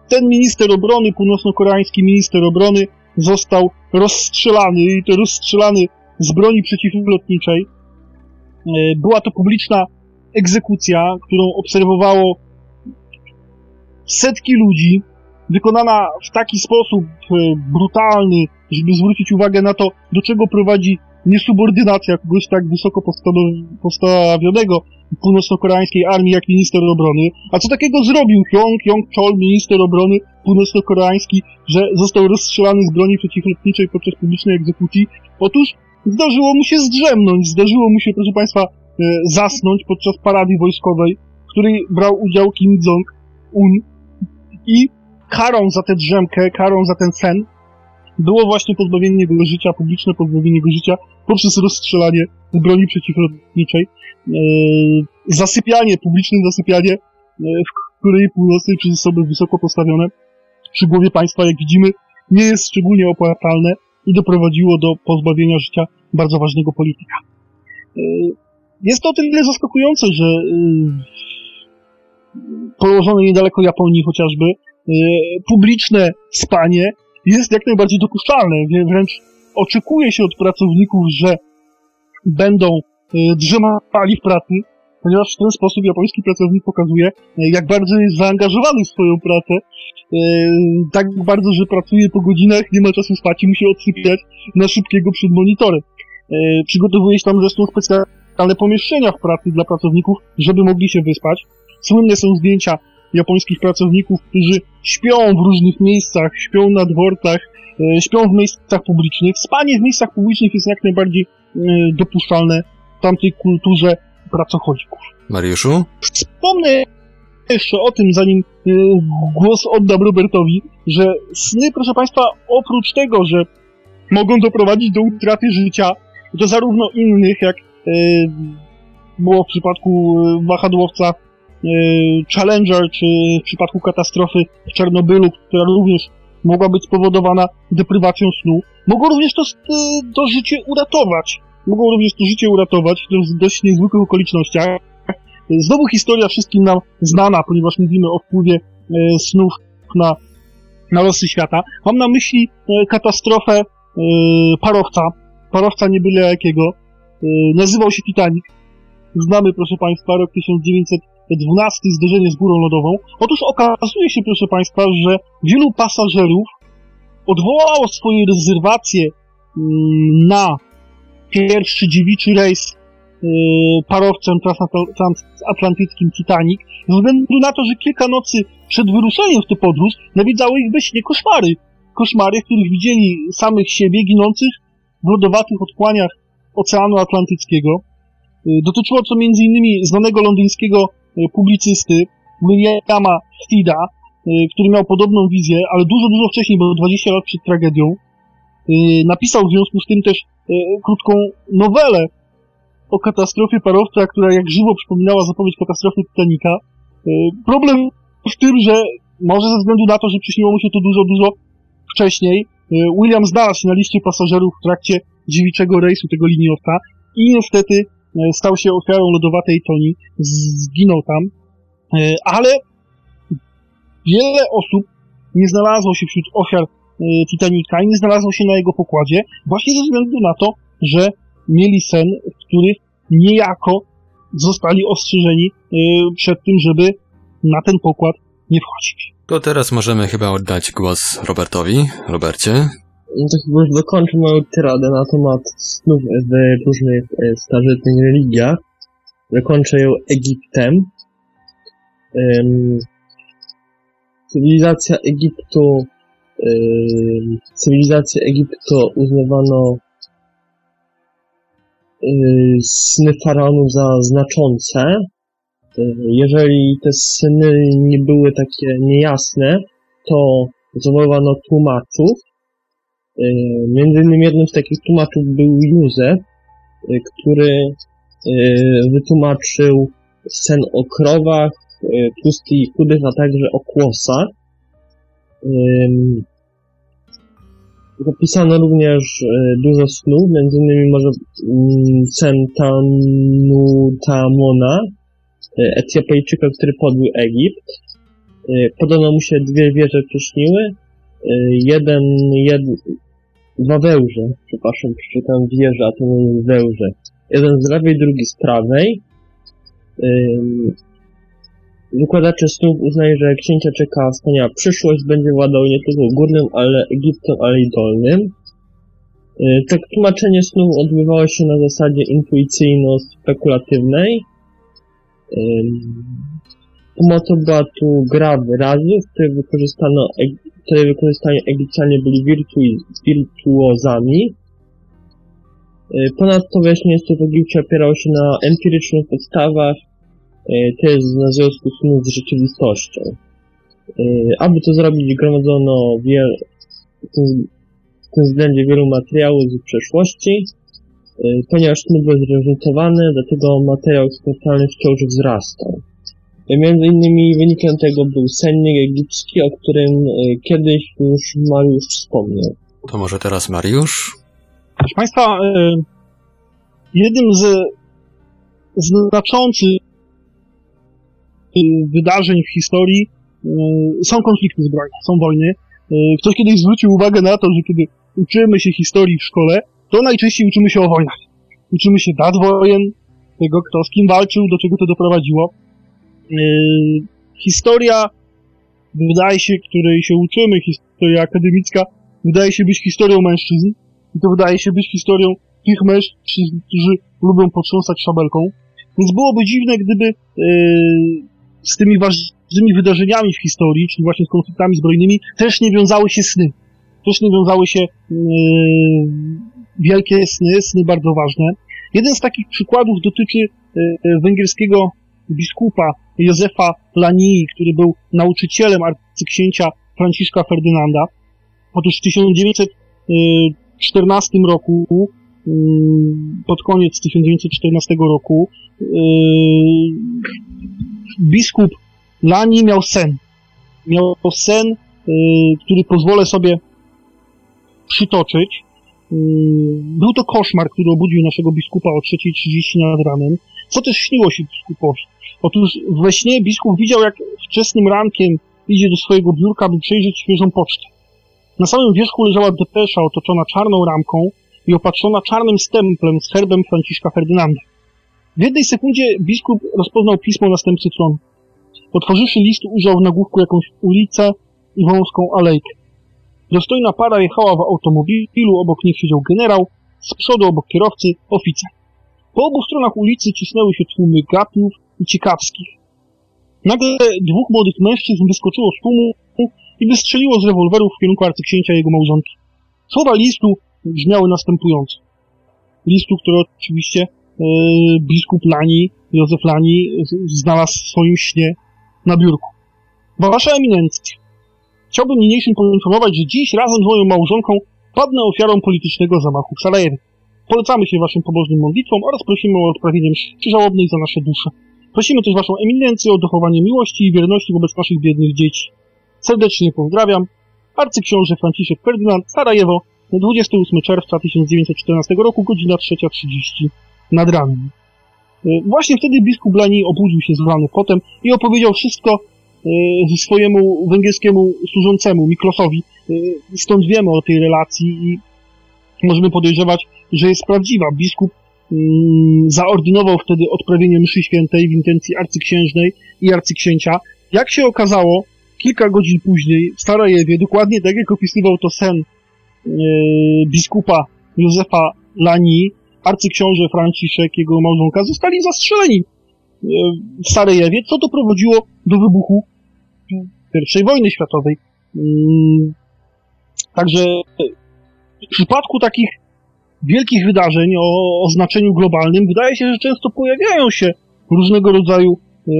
ten minister obrony, północno-koreański minister obrony, został rozstrzelany i to rozstrzelany z broni przeciwlotniczej. Była to publiczna egzekucja, którą obserwowało setki ludzi, wykonana w taki sposób e, brutalny, żeby zwrócić uwagę na to, do czego prowadzi niesubordynacja kogoś tak wysoko postawionego północno-koreańskiej armii jak minister obrony. A co takiego zrobił Hyong Yong-chol, minister obrony północno-koreański, że został rozstrzelany z broni przeciwlotniczej podczas publicznej egzekucji? Otóż zdarzyło mu się zdrzemnąć, zdarzyło mu się, proszę Państwa, e, zasnąć podczas parady wojskowej, w której brał udział Kim Jong-un i karą za tę drzemkę, karą za ten sen było właśnie pozbawienie jego życia, publiczne pozbawienie jego życia poprzez rozstrzelanie broni przeciwlotniczej, e, zasypianie, publiczne zasypianie, e, w której północnej przez osoby wysoko postawione przy głowie państwa, jak widzimy, nie jest szczególnie opłacalne i doprowadziło do pozbawienia życia bardzo ważnego polityka. E, jest to o tyle zaskakujące, że położone niedaleko Japonii chociażby, publiczne spanie jest jak najbardziej dopuszczalne, wręcz oczekuje się od pracowników, że będą drzemali w pracy, ponieważ w ten sposób japoński pracownik pokazuje, jak bardzo jest zaangażowany w swoją pracę, tak bardzo, że pracuje po godzinach, nie ma czasu spać i musi odsypiać na szybkiego przed monitorem. Przygotowuje się tam zresztą specjalne pomieszczenia w pracy dla pracowników, żeby mogli się wyspać. Słynne są zdjęcia japońskich pracowników, którzy śpią w różnych miejscach, śpią na dworcach, śpią w miejscach publicznych. Spanie w miejscach publicznych jest jak najbardziej e, dopuszczalne w tamtej kulturze pracocholików. Mariuszu? Wspomnę jeszcze o tym, zanim e, głos oddam Robertowi, że sny, proszę Państwa, oprócz tego, że mogą doprowadzić do utraty życia, to zarówno innych, jak było w przypadku wahadłowca Challenger, czy w przypadku katastrofy w Czarnobylu, która również mogła być spowodowana deprywacją snu, mogło również to, y, to życie uratować. Mogło również to życie uratować w dość niezwykłych okolicznościach. Znowu historia wszystkim nam znana, ponieważ mówimy o wpływie y, snów na, na losy świata. Mam na myśli katastrofę parowca, parowca nie byle jakiego. Nazywał się Titanic. Znamy, proszę Państwa, rok 1900 12 zderzenie z górą lodową. Otóż okazuje się, proszę Państwa, że wielu pasażerów odwołało swoje rezerwacje mm, na pierwszy dziewiczy rejs y, parowcem transatlantyckim Titanic, ze względu na to, że kilka nocy przed wyruszeniem w tę podróż nawiedzały ich we koszmary. Koszmary, w których widzieli samych siebie ginących w lodowatych otchłaniach Oceanu Atlantyckiego. Y, dotyczyło to m.in. znanego londyńskiego publicysty Williama Steeda, y, który miał podobną wizję, ale dużo, dużo wcześniej, bo 20 lat przed tragedią. Y, napisał w związku z tym też krótką nowelę o katastrofie parowca, która jak żywo przypominała zapowiedź katastrofy Titanica. Problem w tym, że może ze względu na to, że przyśniło mu się to dużo, dużo wcześniej, William znalazł się na liście pasażerów w trakcie dziewiczego rejsu tego liniowca i niestety stał się ofiarą lodowatej Toni, zginął tam, e, ale wiele osób nie znalazło się wśród ofiar e, Titanica i nie znalazło się na jego pokładzie, właśnie ze względu na to, że mieli sen, w których niejako zostali ostrzeżeni przed tym, żeby na ten pokład nie wchodzić. To teraz możemy chyba oddać głos Robertowi. Robercie, no to chyba już dokończę moją tyradę na temat snów w różnych e, starożytnych religiach. Zakończę ją Egiptem. Cywilizacja Egiptu cywilizację Egiptu uznawano um, sny faraonów za znaczące. E, jeżeli te sny nie były takie niejasne, to zawołano tłumaczów, między innymi jednym z takich tłumaczów był Józef, e, który e, wytłumaczył sen o krowach, tłustych i chudych, a także o kłosach. zapisano również e, dużo snów, między innymi może mm, sen Tanutamona, e, Etiopijczyka, który podbił Egipt. E, Podobno mu się dwie wieże przyśniły. E, Jeden, jed, dwa wełże, przepraszam, przeczytam wieże, a to nie wełże. Jeden z lewej, drugi z prawej. Wykładacze snów uznaje, że księcia czeka wspaniała przyszłość, będzie władał nie tylko górnym, ale Egiptem, ale i dolnym. Tak tłumaczenie snów odbywało się na zasadzie intuicyjno-spekulatywnej. Pomocą była tu gra wyrazów, w której wykorzystano, w której wykorzystani Egipcjanie byli wirtu- wirtuozami. Yy, Ponadto wyjaśnienie snów w Egipcie opierało się na empirycznych podstawach, yy, to jest na związku z rzeczywistością. Yy, Aby to zrobić, gromadzono wiel, w tym, w tym względzie wielu materiałów z przeszłości, ponieważ sny były zróżnicowane, dlatego materiał eksperymentalny wciąż wzrastał. Yy, Między innymi wynikiem tego był sennik egipski, o którym yy, kiedyś już Mariusz wspomniał. To może teraz Mariusz? Proszę Państwa, e, jednym z znaczących e, wydarzeń w historii e, są konflikty zbrojne, są wojny. E, Ktoś kiedyś zwrócił uwagę na to, że kiedy uczymy się historii w szkole, to najczęściej uczymy się o wojnach. Uczymy się dat wojen, tego kto z kim walczył, do czego to doprowadziło. E, Historia, wydaje się, której się uczymy, historia akademicka, wydaje się być historią mężczyzn, i to wydaje się być historią tych mężczyzn, którzy lubią potrząsać szabelką. Więc byłoby dziwne, gdyby e, z tymi ważnymi wydarzeniami w historii, czyli właśnie z konfliktami zbrojnymi, też nie wiązały się sny. Też nie wiązały się e, wielkie sny, sny bardzo ważne. Jeden z takich przykładów dotyczy e, węgierskiego biskupa Józefa Lanii, który był nauczycielem arcyksięcia Franciszka Ferdynanda. Otóż w 1914 roku, ym, pod koniec 1914 roku, ym, biskup Lani miał sen. Miał sen, y, który pozwolę sobie przytoczyć. Był to koszmar, który obudził naszego biskupa o 3.30 nad ranem. Co też śniło się biskupowi? Otóż we śnie biskup widział, jak wczesnym rankiem idzie do swojego biurka, by przejrzeć świeżą pocztę. Na samym wierzchu leżała depesza otoczona czarną ramką i opatrzona czarnym stemplem z herbem Franciszka Ferdynanda. W jednej sekundzie biskup rozpoznał pismo następcy tronu. Otworzywszy list, ujrzał w nagłówku jakąś ulicę i wąską alejkę. Dostojna para jechała w automobilu, obok nich siedział generał, z przodu obok kierowcy oficer. Po obu stronach ulicy cisnęły się tłumy gapiów i ciekawskich. Nagle dwóch młodych mężczyzn wyskoczyło z tłumu i wystrzeliło z rewolwerów w kierunku arcyksięcia i jego małżonki. Słowa listu brzmiały następująco. Listu, który oczywiście e, biskup Lani, Józef Lani, znalazł w swoim śnie na biurku. Wasza eminencjo, chciałbym niniejszym poinformować, że dziś razem z moją małżonką padnę ofiarą politycznego zamachu w Sarajewie. Polecamy się waszym pobożnym modlitwom oraz prosimy o odprawienie mszy żałobnej za nasze dusze. Prosimy też waszą eminencję o dochowanie miłości i wierności wobec naszych biednych dzieci. Serdecznie pozdrawiam. Arcyksiąże Franciszek Ferdynand, Sarajewo, 28 czerwca 1914 roku, godzina 3.30 nad ranem. E, Właśnie wtedy biskup Lani obudził się zlany potem i opowiedział wszystko e, swojemu węgierskiemu służącemu, Miklosowi. E, Stąd wiemy o tej relacji i możemy podejrzewać, że jest prawdziwa. Biskup zaordynował wtedy odprawienie mszy świętej w intencji arcyksiężnej i arcyksięcia. Jak się okazało, kilka godzin później w Sarajewie, dokładnie tak jak opisywał to sen e, biskupa Józefa Lani, arcyksiąże Franciszek, jego małżonka, zostali zastrzeleni e, w Sarajewie, co doprowadziło do wybuchu I wojny światowej. Mm, Także w przypadku takich wielkich wydarzeń o, o znaczeniu globalnym wydaje się, że często pojawiają się różnego rodzaju e,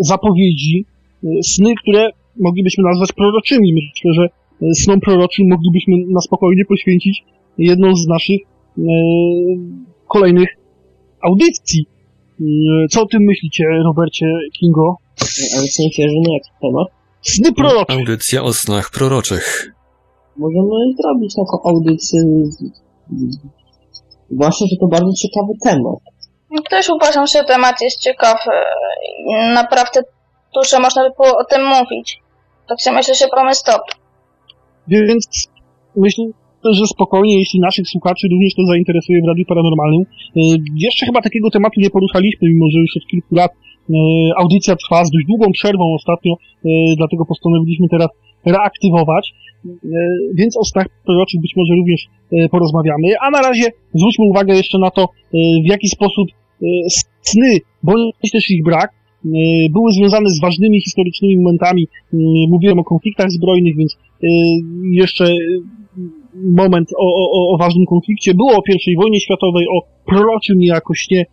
zapowiedzi, e, sny, które moglibyśmy nazwać proroczymi. Myślę, że e, snom proroczym moglibyśmy na spokojnie poświęcić jedną z naszych e, kolejnych audycji. E, Co o tym myślicie, Robercie Kingo? Ale w sensie, że na jaki temat? Sny prorocze. Audycja o snach proroczych. Możemy zrobić taką audycję. Zwłaszcza, że to bardzo ciekawy temat. Też uważam, że temat jest ciekawy. Naprawdę dużo można by było o tym mówić. Także myślę, że pomysł top. Więc myślę, że spokojnie, jeśli naszych słuchaczy również to zainteresuje w Radiu Paranormalnym. E, Jeszcze chyba takiego tematu nie poruszaliśmy, mimo że już od kilku lat e, audycja trwa z dość długą przerwą ostatnio, e, dlatego postanowiliśmy teraz reaktywować. E, Więc o snach proroczych być może również e, porozmawiamy. A na razie zwróćmy uwagę jeszcze na to, e, w jaki sposób sny, bądź też ich brak, były związane z ważnymi historycznymi momentami. Mówiłem o konfliktach zbrojnych, więc jeszcze moment o, o, o ważnym konflikcie. Było o I wojnie światowej, o proroczym niejako śnie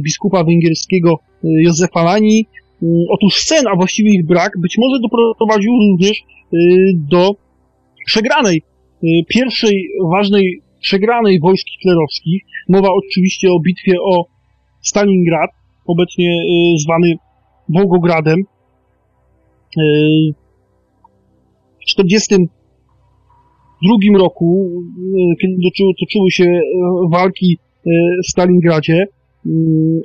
biskupa węgierskiego Józefa Lani. Otóż sen, a właściwie ich brak, być może doprowadził również do przegranej, e, pierwszej ważnej przegranej wojsk hitlerowskich. Mowa oczywiście o bitwie o Stalingrad, obecnie e, zwany Wołgogradem. E, W 1942 roku, kiedy toczyły, się walki w Stalingradzie,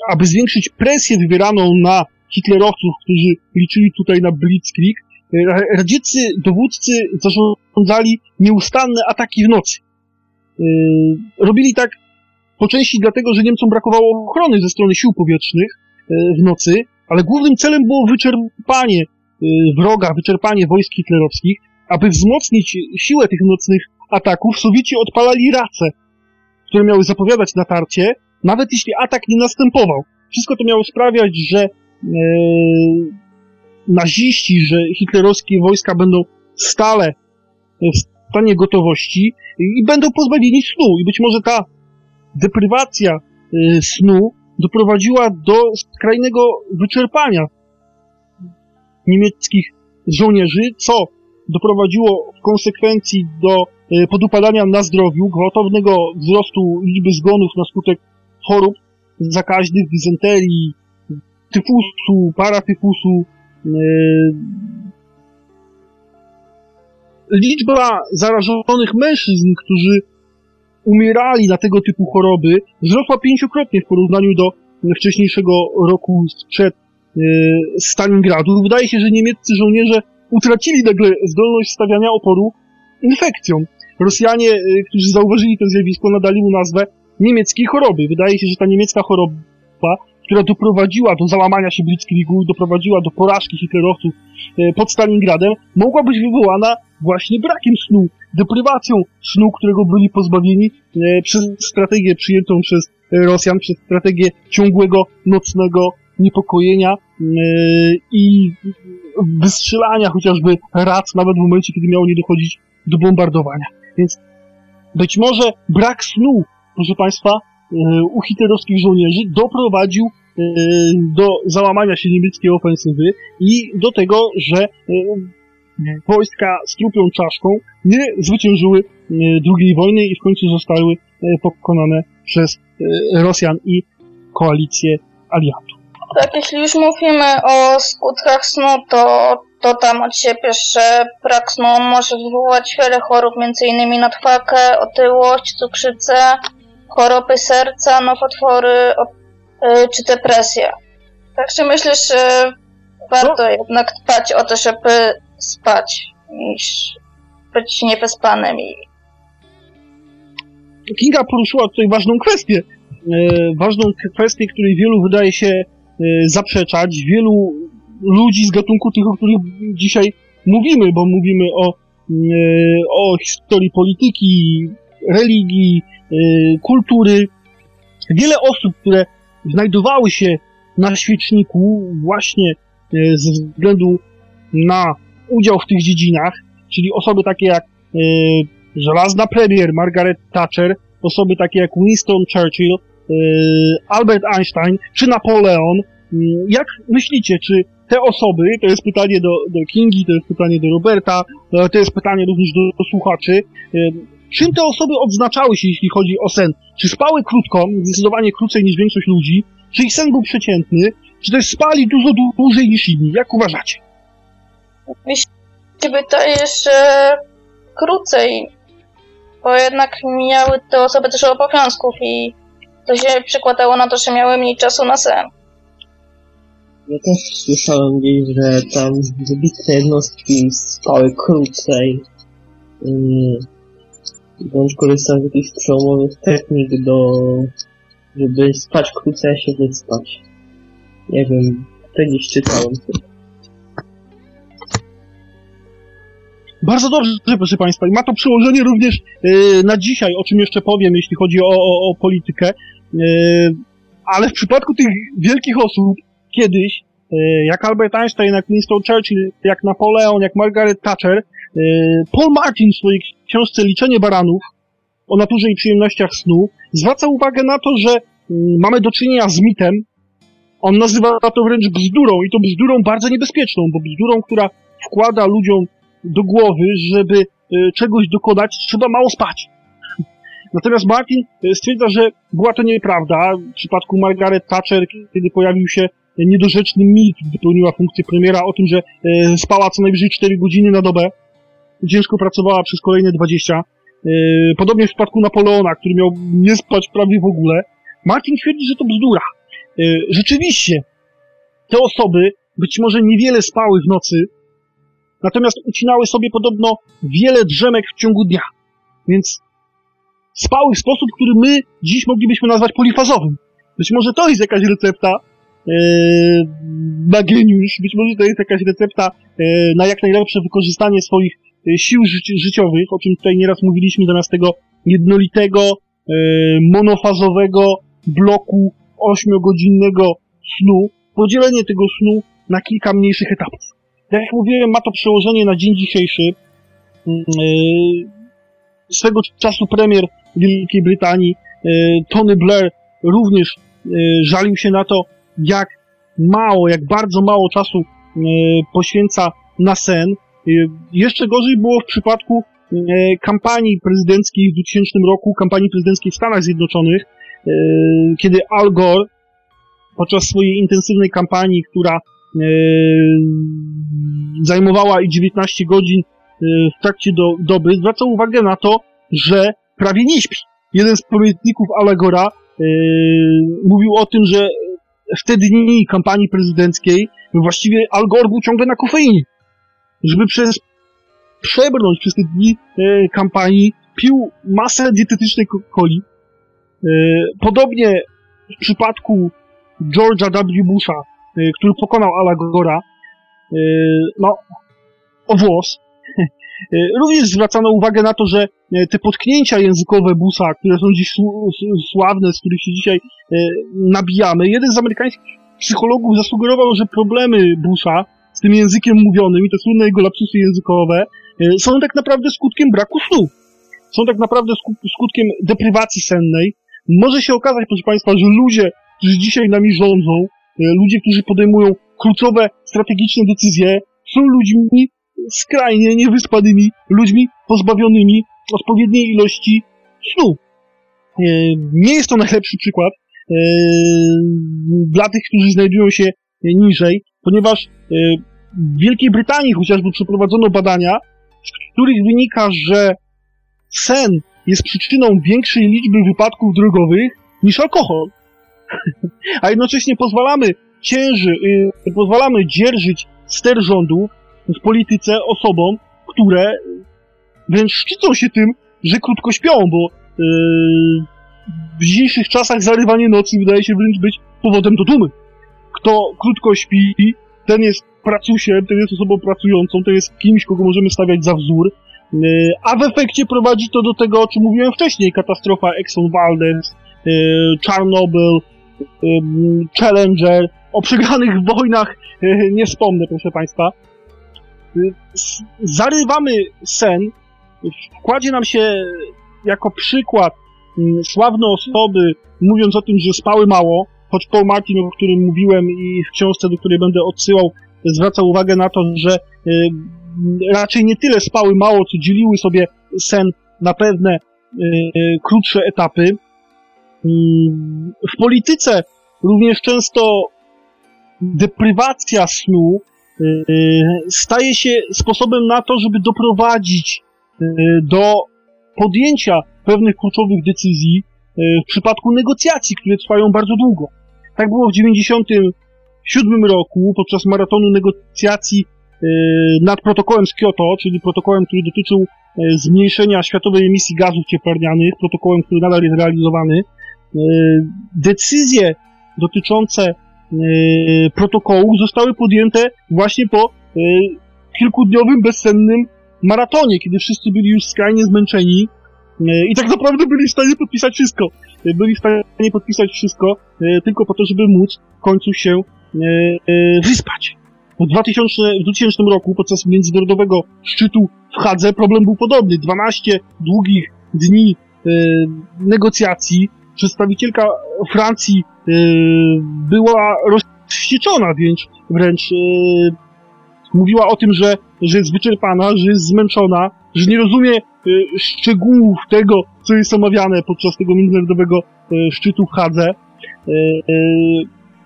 aby zwiększyć presję wywieraną na hitlerowców, którzy liczyli tutaj na Blitzkrieg, radzieccy dowódcy zarządzali nieustanne ataki w nocy. E, Robili tak po części dlatego, że Niemcom brakowało ochrony ze strony sił powietrznych e, w nocy, ale głównym celem było wyczerpanie e, wroga, wyczerpanie wojsk hitlerowskich. Aby wzmocnić siłę tych nocnych ataków, Sowieci odpalali race, które miały zapowiadać natarcie, nawet jeśli atak nie następował. Wszystko to miało sprawiać, że naziści, że hitlerowskie wojska będą stale w stanie gotowości i będą pozbawieni snu. I być może ta deprywacja e, snu doprowadziła do skrajnego wyczerpania niemieckich żołnierzy, co doprowadziło w konsekwencji do e, podupadania na zdrowiu, gwałtownego wzrostu liczby zgonów na skutek chorób zakaźnych, dysenterii, tyfusu, paratyfusu. E, Liczba zarażonych mężczyzn, którzy umierali na tego typu choroby, wzrosła pięciokrotnie w porównaniu do wcześniejszego roku sprzed e, Stalingradu. Wydaje się, że niemieccy żołnierze utracili nagle zdolność stawiania oporu infekcjom. Rosjanie, e, którzy zauważyli to zjawisko, nadali mu nazwę niemieckiej choroby. Wydaje się, że ta niemiecka choroba, która doprowadziła do załamania się Blitzkriegu, doprowadziła do porażki hitlerowców e, pod Stalingradem, mogła być wywołana właśnie brakiem snu, deprywacją snu, którego byli pozbawieni e, przez strategię przyjętą przez Rosjan, przez strategię ciągłego nocnego niepokojenia e, i wystrzelania chociażby rac, nawet w momencie, kiedy miało nie dochodzić do bombardowania. Więc być może brak snu, proszę Państwa, u hitlerowskich żołnierzy doprowadził do załamania się niemieckiej ofensywy i do tego, że e, wojska z trupią czaszką nie zwyciężyły e, II wojny i w końcu zostały pokonane przez Rosjan i koalicję aliantów. Tak, jeśli już mówimy o skutkach snu, to dodam od siebie, że brak snu może wywołać wiele chorób, m.in. nadwakę, otyłość, cukrzycę, choroby serca, nowotwory y, czy depresję. Także myślę, że warto jednak dbać o to, żeby spać, niż być niewyspanym i Kinga poruszyła tutaj ważną kwestię. E, ważną kwestię, której wielu wydaje się e, zaprzeczać. Wielu ludzi z gatunku tych, o których dzisiaj mówimy, bo mówimy o, e, o historii polityki, religii, e, kultury. Wiele osób, które znajdowały się na świeczniku właśnie e, ze względu na udział w tych dziedzinach, czyli osoby takie jak e, żelazna premier Margaret Thatcher, osoby takie jak Winston Churchill, e, Albert Einstein czy Napoleon. Mm, Jak myślicie, czy te osoby, to jest pytanie do, do Kingi, to jest pytanie do Roberta, e, to jest pytanie również do, do słuchaczy, czym te osoby odznaczały się, jeśli chodzi o sen? Czy spały krótko, zdecydowanie krócej niż większość ludzi? Czy ich sen był przeciętny? Czy też spali dużo dłużej niż inni? Jak uważacie? mi się wydaje, że krócej, bo jednak miały te osoby też obowiązków i to się przekładało na to, że miały mniej czasu na sen. Ja też słyszałem gdzieś, że tam wybitne jednostki spały krócej. Yy, bądź korzystał z jakichś przełomowych technik do... żeby spać krócej, a się wyspać. Nie wiem, kiedyś czytałem. Bardzo dobrze, proszę Państwa. I ma to przełożenie również e, na dzisiaj, o czym jeszcze powiem, jeśli chodzi o, o, o politykę. E, ale w przypadku tych wielkich osób, kiedyś, e, jak Albert Einstein, jak Winston Churchill, jak Napoleon, jak Margaret Thatcher, Paul Martin w swojej książce Liczenie baranów o naturze i przyjemnościach snu zwraca uwagę na to, że mm, mamy do czynienia z mitem. On nazywa to wręcz bzdurą i to bzdurą bardzo niebezpieczną, bo bzdurą, która wkłada ludziom do głowy, żeby e, czegoś dokonać, trzeba mało spać. Natomiast Martin stwierdza, że była to nieprawda. W przypadku Margaret Thatcher, kiedy pojawił się niedorzeczny mit, gdy pełniła funkcję premiera, o tym, że spała co najwyżej 4 godziny na dobę, ciężko pracowała przez kolejne 20. Podobnie w przypadku Napoleona, który miał nie spać prawie w ogóle. Martin twierdzi, że to bzdura. Rzeczywiście, te osoby być może niewiele spały w nocy, Natomiast ucinały sobie podobno wiele drzemek w ciągu dnia. Więc spały w sposób, który my dziś moglibyśmy nazwać polifazowym. Być może to jest jakaś recepta e, na geniusz, być może to jest jakaś recepta e, na jak najlepsze wykorzystanie swoich e, sił ży życiowych, o czym tutaj nieraz mówiliśmy, zamiast tego jednolitego, e, monofazowego bloku ośmiogodzinnego snu, podzielenie tego snu na kilka mniejszych etapów. Tak jak mówiłem, ma to przełożenie na dzień dzisiejszy. E, swego czasu premier Wielkiej Brytanii, Tony Blair, również żalił się na to, jak mało, jak bardzo mało czasu poświęca na sen. Jeszcze gorzej było w przypadku kampanii prezydenckiej w 2000 roku, kampanii prezydenckiej w Stanach Zjednoczonych, kiedy Al Gore podczas swojej intensywnej kampanii, która zajmowała i 19 godzin e, w trakcie do, doby, zwraca uwagę na to, że prawie nie śpi. Jeden z pamiętników Alegora e, mówił o tym, że w te dni kampanii prezydenckiej właściwie Al Gore był ciągle na kofeinie. Żeby przez przebrnąć przez te dni e, kampanii pił masę dietetycznej coli. E, podobnie w przypadku George'a W. Busha, e, który pokonał Al Gora, Yy, no, o włos. Yy, również zwracano uwagę na to, że yy, te potknięcia językowe Busa, które są dziś sławne, z których się dzisiaj nabijamy, jeden z amerykańskich psychologów zasugerował, że problemy Busa z tym językiem mówionym i te słynne jego lapsusy językowe są tak naprawdę skutkiem braku snu. Są tak naprawdę skutkiem deprywacji sennej. Może się okazać, proszę Państwa, że ludzie, którzy dzisiaj nami rządzą, ludzie, którzy podejmują kluczowe, strategiczne decyzje są ludźmi skrajnie niewyspanymi, ludźmi pozbawionymi odpowiedniej ilości snu. E, nie jest to najlepszy przykład e, dla tych, którzy znajdują się niżej, ponieważ e, w Wielkiej Brytanii chociażby przeprowadzono badania, z których wynika, że sen jest przyczyną większej liczby wypadków drogowych niż alkohol. A jednocześnie pozwalamy cięży, y, pozwalamy dzierżyć ster rządu w polityce osobom, które wręcz szczycą się tym, że krótko śpią, bo y, w dzisiejszych czasach zarywanie nocy wydaje się wręcz być powodem do dumy. Kto krótko śpi, ten jest pracusiem, ten jest osobą pracującą, ten jest kimś, kogo możemy stawiać za wzór, y, a w efekcie prowadzi to do tego, o czym mówiłem wcześniej, katastrofa Exxon Valdez, Czarnobyl, Challenger, o przegranych wojnach e, nie wspomnę, proszę Państwa. E, zarywamy sen, wkładzie nam się jako przykład sławne osoby, mówiąc o tym, że spały mało, choć Paul Martin, o którym mówiłem i w książce, do której będę odsyłał, zwraca uwagę na to, że e, raczej nie tyle spały mało, co dzieliły sobie sen na pewne krótsze etapy. Mm, w polityce również często deprywacja snu y, staje się sposobem na to, żeby doprowadzić do podjęcia pewnych kluczowych decyzji w przypadku negocjacji, które trwają bardzo długo. Tak było w 1997 roku podczas maratonu negocjacji nad protokołem z Kyoto, czyli protokołem, który dotyczył zmniejszenia światowej emisji gazów cieplarnianych, protokołem, który nadal jest realizowany. Decyzje dotyczące protokołu zostały podjęte właśnie po kilkudniowym, bezsennym maratonie, kiedy wszyscy byli już skrajnie zmęczeni i tak naprawdę byli w stanie podpisać wszystko. Byli w stanie podpisać wszystko tylko po to, żeby móc w końcu się wyspać. W 2000, w 2000 roku podczas międzynarodowego szczytu w Hadze problem był podobny. 12 długich dni negocjacji. Przedstawicielka Francji była rozwścieczona, wręcz, wręcz mówiła o tym, że, że jest wyczerpana, że jest zmęczona, że nie rozumie szczegółów tego, co jest omawiane podczas tego międzynarodowego szczytu w Hadze.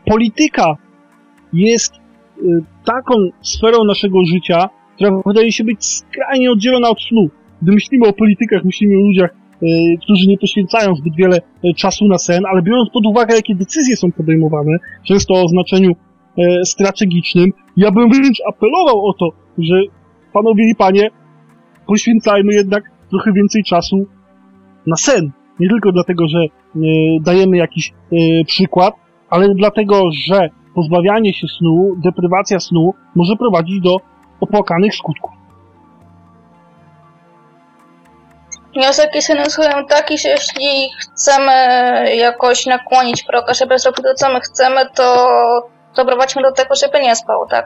Polityka jest taką sferą naszego życia, która wydaje się być skrajnie oddzielona od snu. Gdy myślimy o politykach, myślimy o ludziach, którzy nie poświęcają zbyt wiele czasu na sen, ale biorąc pod uwagę, jakie decyzje są podejmowane, często o znaczeniu strategicznym, ja bym wręcz apelował o to, że panowie i panie, poświęcajmy jednak trochę więcej czasu na sen. Nie tylko dlatego, że dajemy jakiś przykład, ale dlatego, że pozbawianie się snu, deprywacja snu może prowadzić do opłakanych skutków. Wniosek jest jednym słowem taki, że jeśli chcemy jakoś nakłonić proka, żeby zrobił to, co my chcemy, to doprowadźmy do tego, żeby nie spał, tak?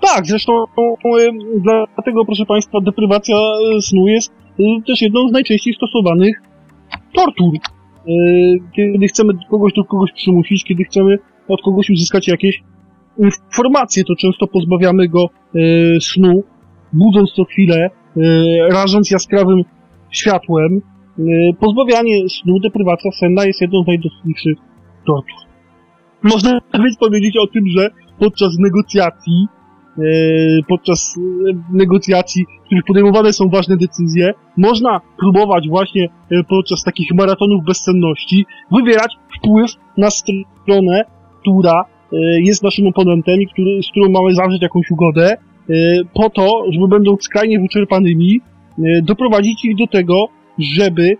Tak, zresztą dlatego, proszę Państwa, deprywacja e, snu jest e, też jedną z najczęściej stosowanych tortur. E, kiedy chcemy kogoś do kogoś przymusić, kiedy chcemy od kogoś uzyskać jakieś informacje, to często pozbawiamy go snu, budząc co chwilę, rażąc jaskrawym światłem. Pozbawianie snu, deprywacja senna jest jedną z najdostępniejszych tortur. Można więc powiedzieć o tym, że podczas negocjacji E, podczas e, negocjacji, w których podejmowane są ważne decyzje, można próbować właśnie e, podczas takich maratonów bezsenności wywierać wpływ na stronę, która jest naszym oponentem i który, z którą mamy zawrzeć jakąś ugodę, po to, żeby będąc skrajnie wyczerpanymi, doprowadzić ich do tego, żeby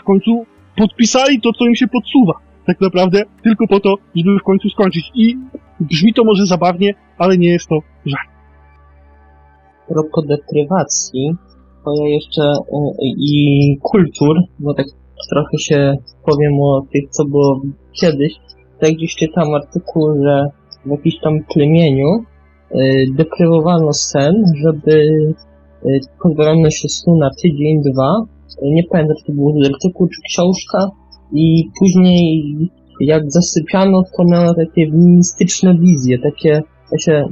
w końcu podpisali to, co im się podsuwa. Tak naprawdę tylko po to, żeby w końcu skończyć. I brzmi to może zabawnie, ale nie jest to żart. Propos deprywacji, to ja jeszcze y, i kultur, bo tak trochę się powiem o tych, co było kiedyś. Tak gdzieś czytam artykuł, że w jakimś tam plemieniu y, deprywowano sen, żeby y, pozbawiono się snu na tydzień, dwa. Nie pamiętam, czy to był artykuł, czy książka. I później jak zasypiano, to miano takie mistyczne wizje, takie, takie,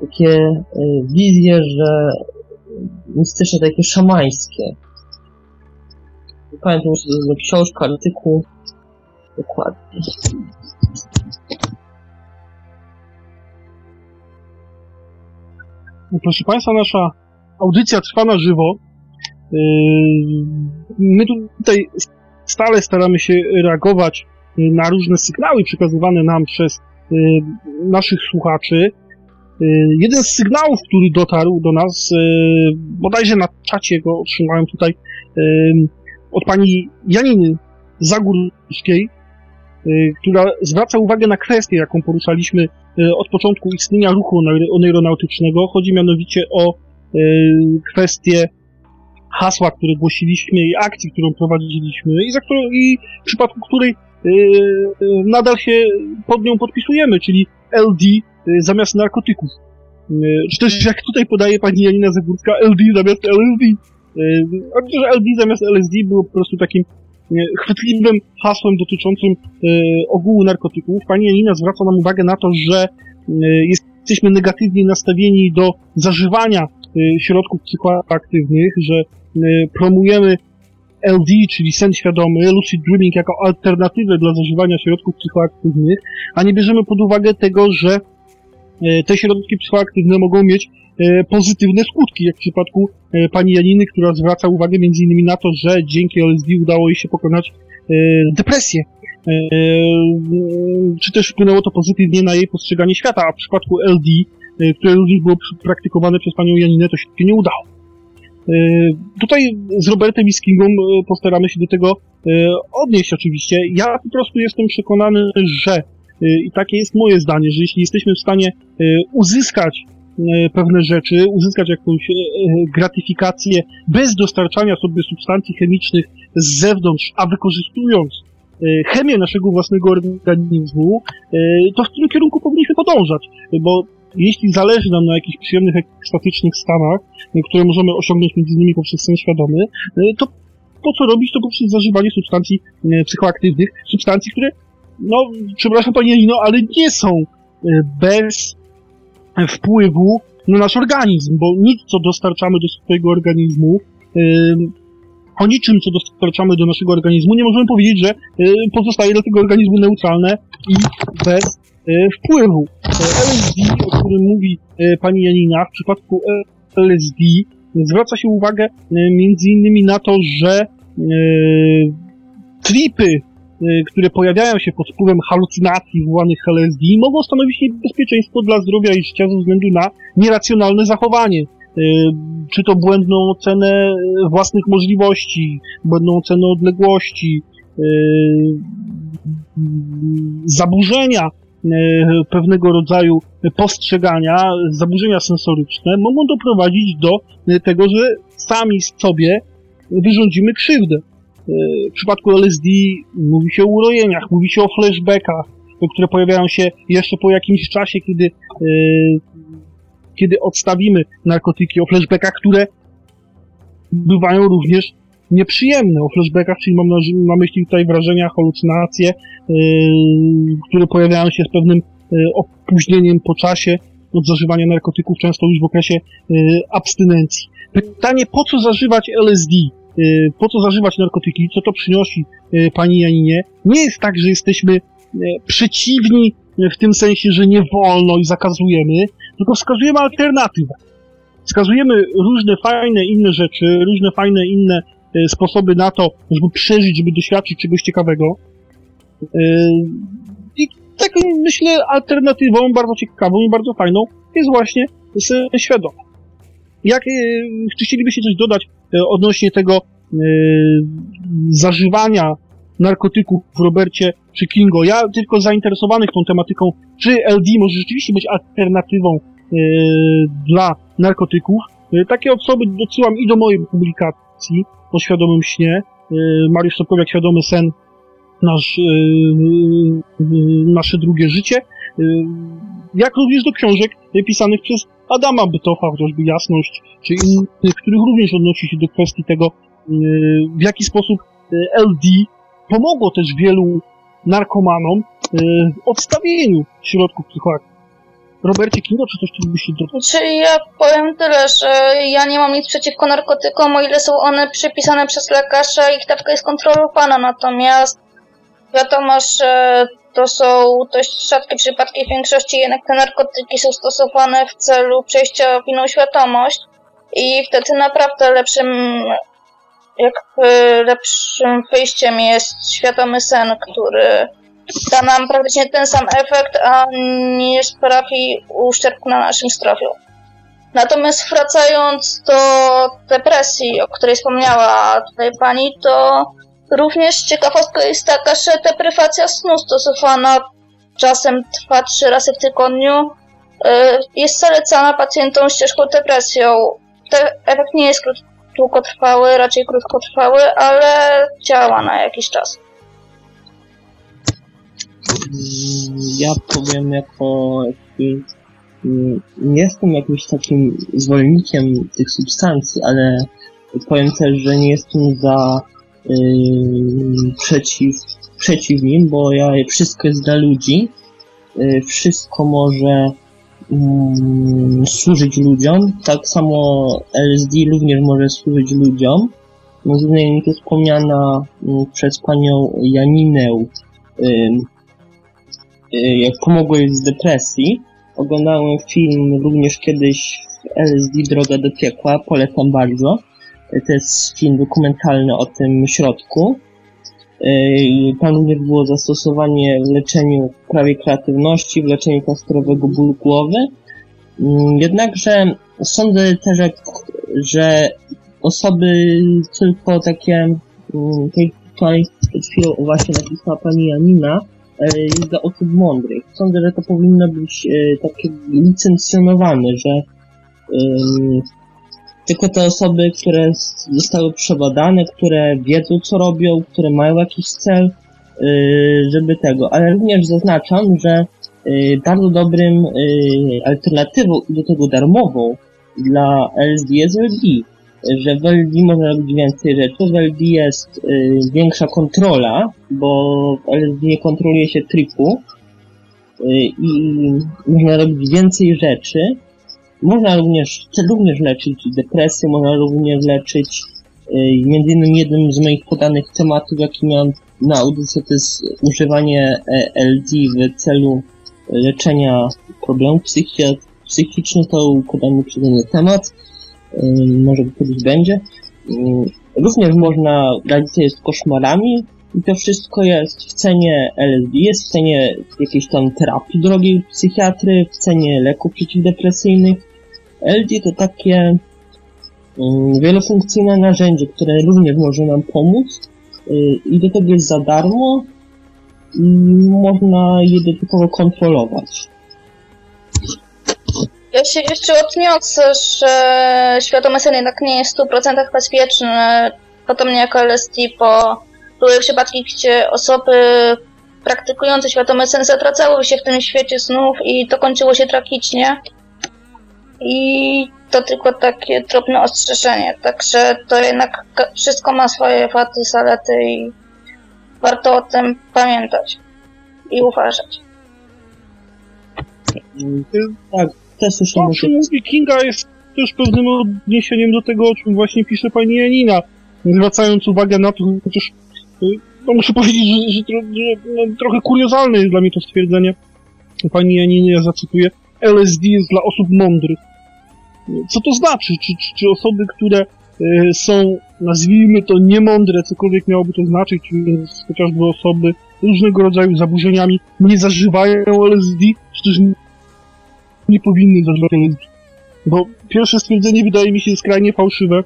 takie y, wizje, że mistyczne, takie szamańskie. Nie pamiętam, czy to jest książka, artykuł. Dokładnie. Proszę Państwa, nasza audycja trwa na żywo. Y, my tutaj stale staramy się reagować y, na różne sygnały przekazywane nam przez y, naszych słuchaczy. Jeden z sygnałów, który dotarł do nas, bodajże na czacie go otrzymałem tutaj, od pani Janiny Zagórskiej, która zwraca uwagę na kwestię, jaką poruszaliśmy od początku istnienia ruchu oneironautycznego. Chodzi mianowicie o kwestię hasła, które głosiliśmy i akcji, którą prowadziliśmy i, za którą, i w przypadku której yy, nadal się pod nią podpisujemy, czyli LD yy, zamiast narkotyków. Czy też jak tutaj podaje pani Janina Zagórska, LD zamiast LSD. Yy, że LD zamiast LSD było po prostu takim chwytliwym hasłem dotyczącym ogółu narkotyków. Pani Janina zwraca nam uwagę na to, że jesteśmy negatywnie nastawieni do zażywania środków psychoaktywnych, że promujemy LD, czyli sen świadomy, lucid dreaming jako alternatywę dla zażywania środków psychoaktywnych, a nie bierzemy pod uwagę tego, że e, te środki psychoaktywne mogą mieć e, pozytywne skutki, jak w przypadku pani Janiny, która zwraca uwagę innymi na to, że dzięki LSD udało jej się pokonać depresję. Czy też wpłynęło to pozytywnie na jej postrzeganie świata, a w przypadku LD, które również było praktykowane przez panią Janinę, to się nie udało. Tutaj z Robertem i Kingą postaramy się do tego odnieść oczywiście. Ja po prostu jestem przekonany, że i takie jest moje zdanie, że jeśli jesteśmy w stanie uzyskać pewne rzeczy, uzyskać jakąś gratyfikację bez dostarczania sobie substancji chemicznych z zewnątrz, a wykorzystując chemię naszego własnego organizmu, to w tym kierunku powinniśmy podążać, bo jeśli zależy nam na jakichś przyjemnych, ekstatycznych stanach, które możemy osiągnąć między innymi poprzez sen świadomy, to po co robić to poprzez zażywanie substancji psychoaktywnych, substancji, które, no, przepraszam panie Lino, ale nie są bez wpływu na nasz organizm, bo nic, co dostarczamy do swojego organizmu, o niczym, co dostarczamy do naszego organizmu, nie możemy powiedzieć, że pozostaje dla tego organizmu neutralne i bez wpływu. LSD, o którym mówi pani Janina, w przypadku LSD zwraca się uwagę między innymi na to, że tripy, które pojawiają się pod wpływem halucynacji wywołanych LSD, mogą stanowić niebezpieczeństwo dla zdrowia i życia ze względu na nieracjonalne zachowanie. Czy to błędną ocenę własnych możliwości, błędną ocenę odległości, zaburzenia pewnego rodzaju postrzegania, zaburzenia sensoryczne mogą doprowadzić do tego, że sami sobie wyrządzimy krzywdę. W przypadku LSD mówi się o urojeniach, mówi się o flashbackach, które pojawiają się jeszcze po jakimś czasie, kiedy, kiedy odstawimy narkotyki, o flashbackach, które bywają również nieprzyjemne. O flashbackach, czyli mam na, na myśli tutaj wrażenia, halucynacje, yy, które pojawiają się z pewnym yy, opóźnieniem po czasie od zażywania narkotyków, często już w okresie yy, abstynencji. Pytanie, po co zażywać LSD? Yy, po co zażywać narkotyki? Co to przynosi yy, pani Janinie? Nie jest tak, że jesteśmy yy, przeciwni w tym sensie, że nie wolno i zakazujemy, tylko wskazujemy alternatywę. Wskazujemy różne fajne inne rzeczy, różne fajne inne sposoby na to, żeby przeżyć, żeby doświadczyć czegoś ciekawego. Y, I taką, myślę, alternatywą bardzo ciekawą i bardzo fajną jest właśnie świadoma. Jak, y, czy chcielibyście coś dodać odnośnie tego zażywania narkotyków w Robercie czy Kingo? Ja tylko zainteresowanych tą tematyką, czy LD może rzeczywiście być alternatywą dla narkotyków. Takie osoby odsyłam i do mojej publikacji, o świadomym śnie. Y, Mariusz Sokowiak, Świadomy sen, nasz, y, y, nasze drugie życie. Jak również do książek pisanych przez Adama Bytofa, chociażby Jasność, czy innych, których również odnosi się do kwestii tego, w jaki sposób LD pomogło też wielu narkomanom w odstawieniu środków psychoaktywnych Robercie Kingo, czy coś chcielibyście dodać? Czy ja powiem tyle, że ja nie mam nic przeciwko narkotykom, o ile są one przepisane przez lekarza i ich dawka jest kontrolowana, natomiast wiadomo, że to są dość rzadkie przypadki, w większości jednak te narkotyki są stosowane w celu przejścia w inną świadomość i wtedy naprawdę lepszym jak lepszym wyjściem jest świadomy sen, który da nam praktycznie ten sam efekt, a nie sprawi uszczerbku na naszym zdrowiu. Natomiast wracając do depresji, o której wspomniała tutaj pani, to również ciekawostka jest taka, że deprywacja snu stosowana czasem trwa trzy razy w tygodniu y, jest zalecana pacjentom z ciężką depresją. Ten efekt nie jest długotrwały, raczej krótkotrwały, ale działa na jakiś czas. Ja powiem jako nie mm, jestem jakimś takim zwolennikiem tych substancji, ale powiem też, że nie jestem za yy, przeciw, przeciw nim, bo ja wszystko jest dla ludzi. Yy, wszystko może yy, służyć ludziom. Tak samo LSD również może służyć ludziom. innymi tu wspomniana mm, przez panią Janinę, jak pomogło jej z depresji. Oglądałem film również kiedyś LSD Droga do piekła, polecam bardzo. Y, To jest film dokumentalny o tym środku. Y, Tam również było zastosowanie w leczeniu prawie kreatywności, w leczeniu klastrowego bólu głowy. Mm, Jednakże sądzę też, jak, że osoby tylko takie, mm, jak tutaj przed chwilą właśnie napisała pani Janina, jest dla osób mądrych. Sądzę, że to powinno być e, takie licencjonowane, że ym, tylko te osoby, które zostały przebadane, które wiedzą co robią, które mają jakiś cel, y, żeby tego. Ale również zaznaczam, że bardzo dobrym alternatywą do tego darmową dla LSD jest LD. Że w LD można robić więcej rzeczy, w LD jest y, większa kontrola, bo w LSD nie kontroluje się tripu y, i można robić więcej rzeczy. Można również, również leczyć depresję, można również leczyć y, między innymi jednym z moich podanych tematów, jaki miałem na audycji, to jest używanie e, LD w celu leczenia problemów psychi- psychicznych, to podany przeze mnie temat, może kiedyś będzie. Y, Również można radzić sobie z koszmarami i to wszystko jest w cenie LSD, jest w cenie jakiejś tam terapii drogiej psychiatry, w cenie leków przeciwdepresyjnych. LD to takie mm, wielofunkcyjne narzędzie, które również może nam pomóc y, i do tego jest za darmo i można je dodatkowo kontrolować. Ja się jeszcze odniosę, że świadome sen jednak nie jest w 100% bezpieczny, podobnie jak LSD, bo były przypadki, gdzie osoby praktykujące świadome sen zatracały się w tym świecie snów i to kończyło się tragicznie. I to tylko takie drobne ostrzeżenie, także to jednak wszystko ma swoje wady, zalety i warto o tym pamiętać i uważać. Tak, też To, słyszałem, o że czym mówi Kinga, jest też pewnym odniesieniem do tego, o czym właśnie pisze pani Janina, zwracając uwagę na to, chociaż y, no muszę powiedzieć, że, że, że no, trochę kuriozalne jest dla mnie to stwierdzenie pani Janiny, ja zacytuję, LSD jest dla osób mądrych. Co to znaczy? Czy, czy, czy osoby, które y, są, nazwijmy to, niemądre, cokolwiek miałoby to znaczyć, chociażby osoby różnego rodzaju zaburzeniami, nie zażywają LSD, czy też nie powinny zażywać LSD. Bo pierwsze stwierdzenie wydaje mi się skrajnie fałszywe,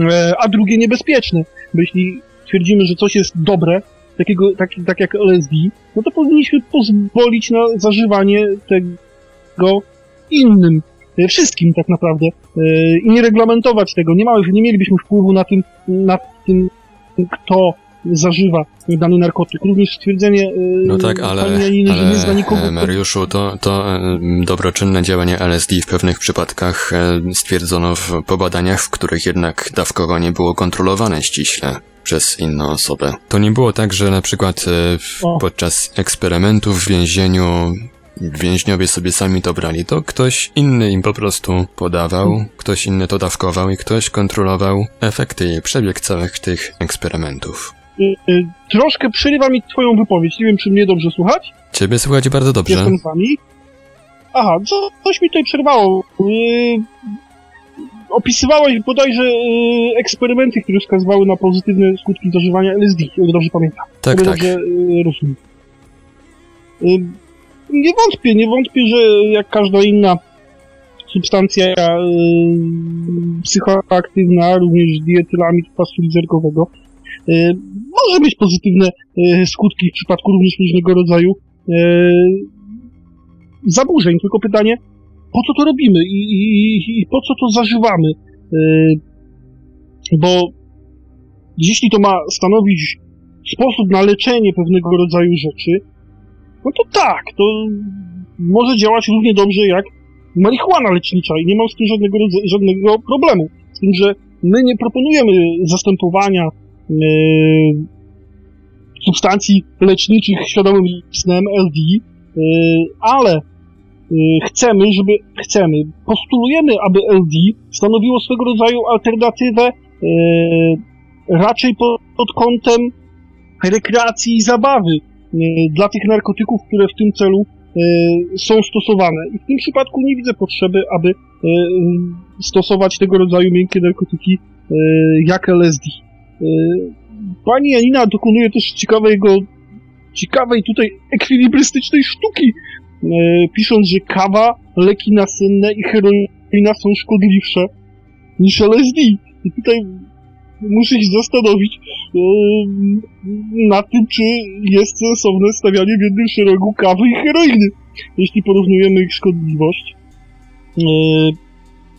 e, a drugie niebezpieczne. Bo jeśli twierdzimy, że coś jest dobre, takiego, tak, tak jak LSD, no to powinniśmy pozwolić na zażywanie tego innym, e, wszystkim tak naprawdę, e, i nie reglamentować tego. Nie, ma, nie mielibyśmy wpływu na tym, na tym, kto zażywa dany narkotyk. Również stwierdzenie e, No tak, ale, Janiny, że nie zna ale nikogo, e, Mariuszu, to, to e, dobroczynne działanie LSD w pewnych przypadkach e, stwierdzono w pobadaniach, w których jednak dawkowanie było kontrolowane ściśle przez inną osobę. To nie było tak, że na przykład O. podczas eksperymentów w więzieniu więźniowie sobie sami to brali, to ktoś inny im po prostu podawał, ktoś inny to dawkował i ktoś kontrolował efekty i przebieg całych tych eksperymentów. Y, y, troszkę przerywa mi twoją wypowiedź. Nie wiem, czy mnie dobrze słuchać. Ciebie słuchać bardzo dobrze. Jestem z wami. Aha, co, coś mi tutaj przerwało. Yy, opisywałeś bodajże yy, eksperymenty, które wskazywały na pozytywne skutki zażywania LSD, ile dobrze pamiętam. Tak, tak. dobrze yy. Yy, nie wątpię, nie wątpię, że jak każda inna substancja yy, psychoaktywna, również dietylami kwasu lizergowego, yy, może mieć pozytywne yy, skutki w przypadku również różnego rodzaju yy, zaburzeń, tylko pytanie, po co to robimy i, i, i po co to zażywamy? Bo jeśli to ma stanowić sposób na leczenie pewnego rodzaju rzeczy, no to tak, to może działać równie dobrze jak marihuana lecznicza i nie mam z tym żadnego, żadnego problemu. Z tym, że my nie proponujemy zastępowania substancji leczniczych świadomym snem LD, yy, ale yy, chcemy, żeby chcemy, postulujemy, aby LD stanowiło swego rodzaju alternatywę yy, raczej pod, kątem rekreacji i zabawy dla tych narkotyków, które w tym celu są stosowane. I w tym przypadku nie widzę potrzeby, aby stosować tego rodzaju miękkie narkotyki jak LSD. Pani Janina dokonuje też ciekawego, ciekawej tutaj ekwilibrystycznej sztuki, pisząc, że kawa, leki nasenne i heroina są szkodliwsze niż LSD. I tutaj muszę się zastanowić e, nad tym, czy jest sensowne stawianie w jednym szeregu kawy i heroiny, jeśli porównujemy ich szkodliwość.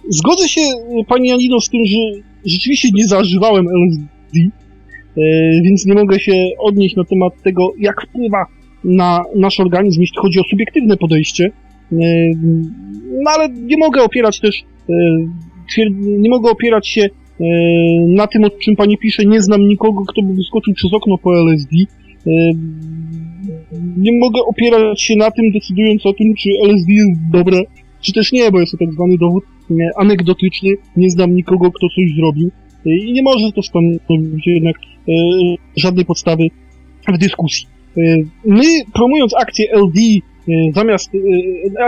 Zgodzę się, Pani Janino, z tym, że rzeczywiście nie zażywałem LSD, e, więc nie mogę się odnieść na temat tego, jak wpływa na nasz organizm, jeśli chodzi o subiektywne podejście. E, no ale nie mogę opierać też, e, nie mogę opierać się na tym, o czym pani pisze, nie znam nikogo, kto by wyskoczył przez okno po LSD. Nie mogę opierać się na tym, decydując o tym, czy LSD jest dobre, czy też nie, bo jest to tak zwany dowód anegdotyczny. Nie znam nikogo, kto coś zrobił. E, I nie może to stanowić jednak żadnej podstawy w dyskusji. My, promując akcję LD zamiast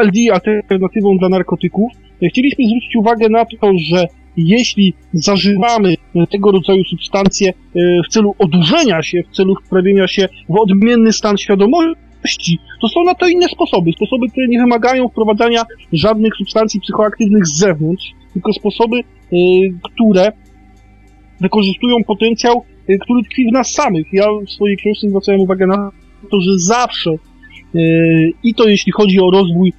LD alternatywą dla narkotyków, chcieliśmy zwrócić uwagę na to, że jeśli zażywamy tego rodzaju substancje w celu odurzenia się, w celu wprawienia się w odmienny stan świadomości, to są na to inne sposoby. Sposoby, które nie wymagają wprowadzania żadnych substancji psychoaktywnych z zewnątrz, tylko sposoby, które wykorzystują potencjał, e, który tkwi w nas samych. Ja w swojej książce zwracałem uwagę na to, że zawsze i to jeśli chodzi o rozwój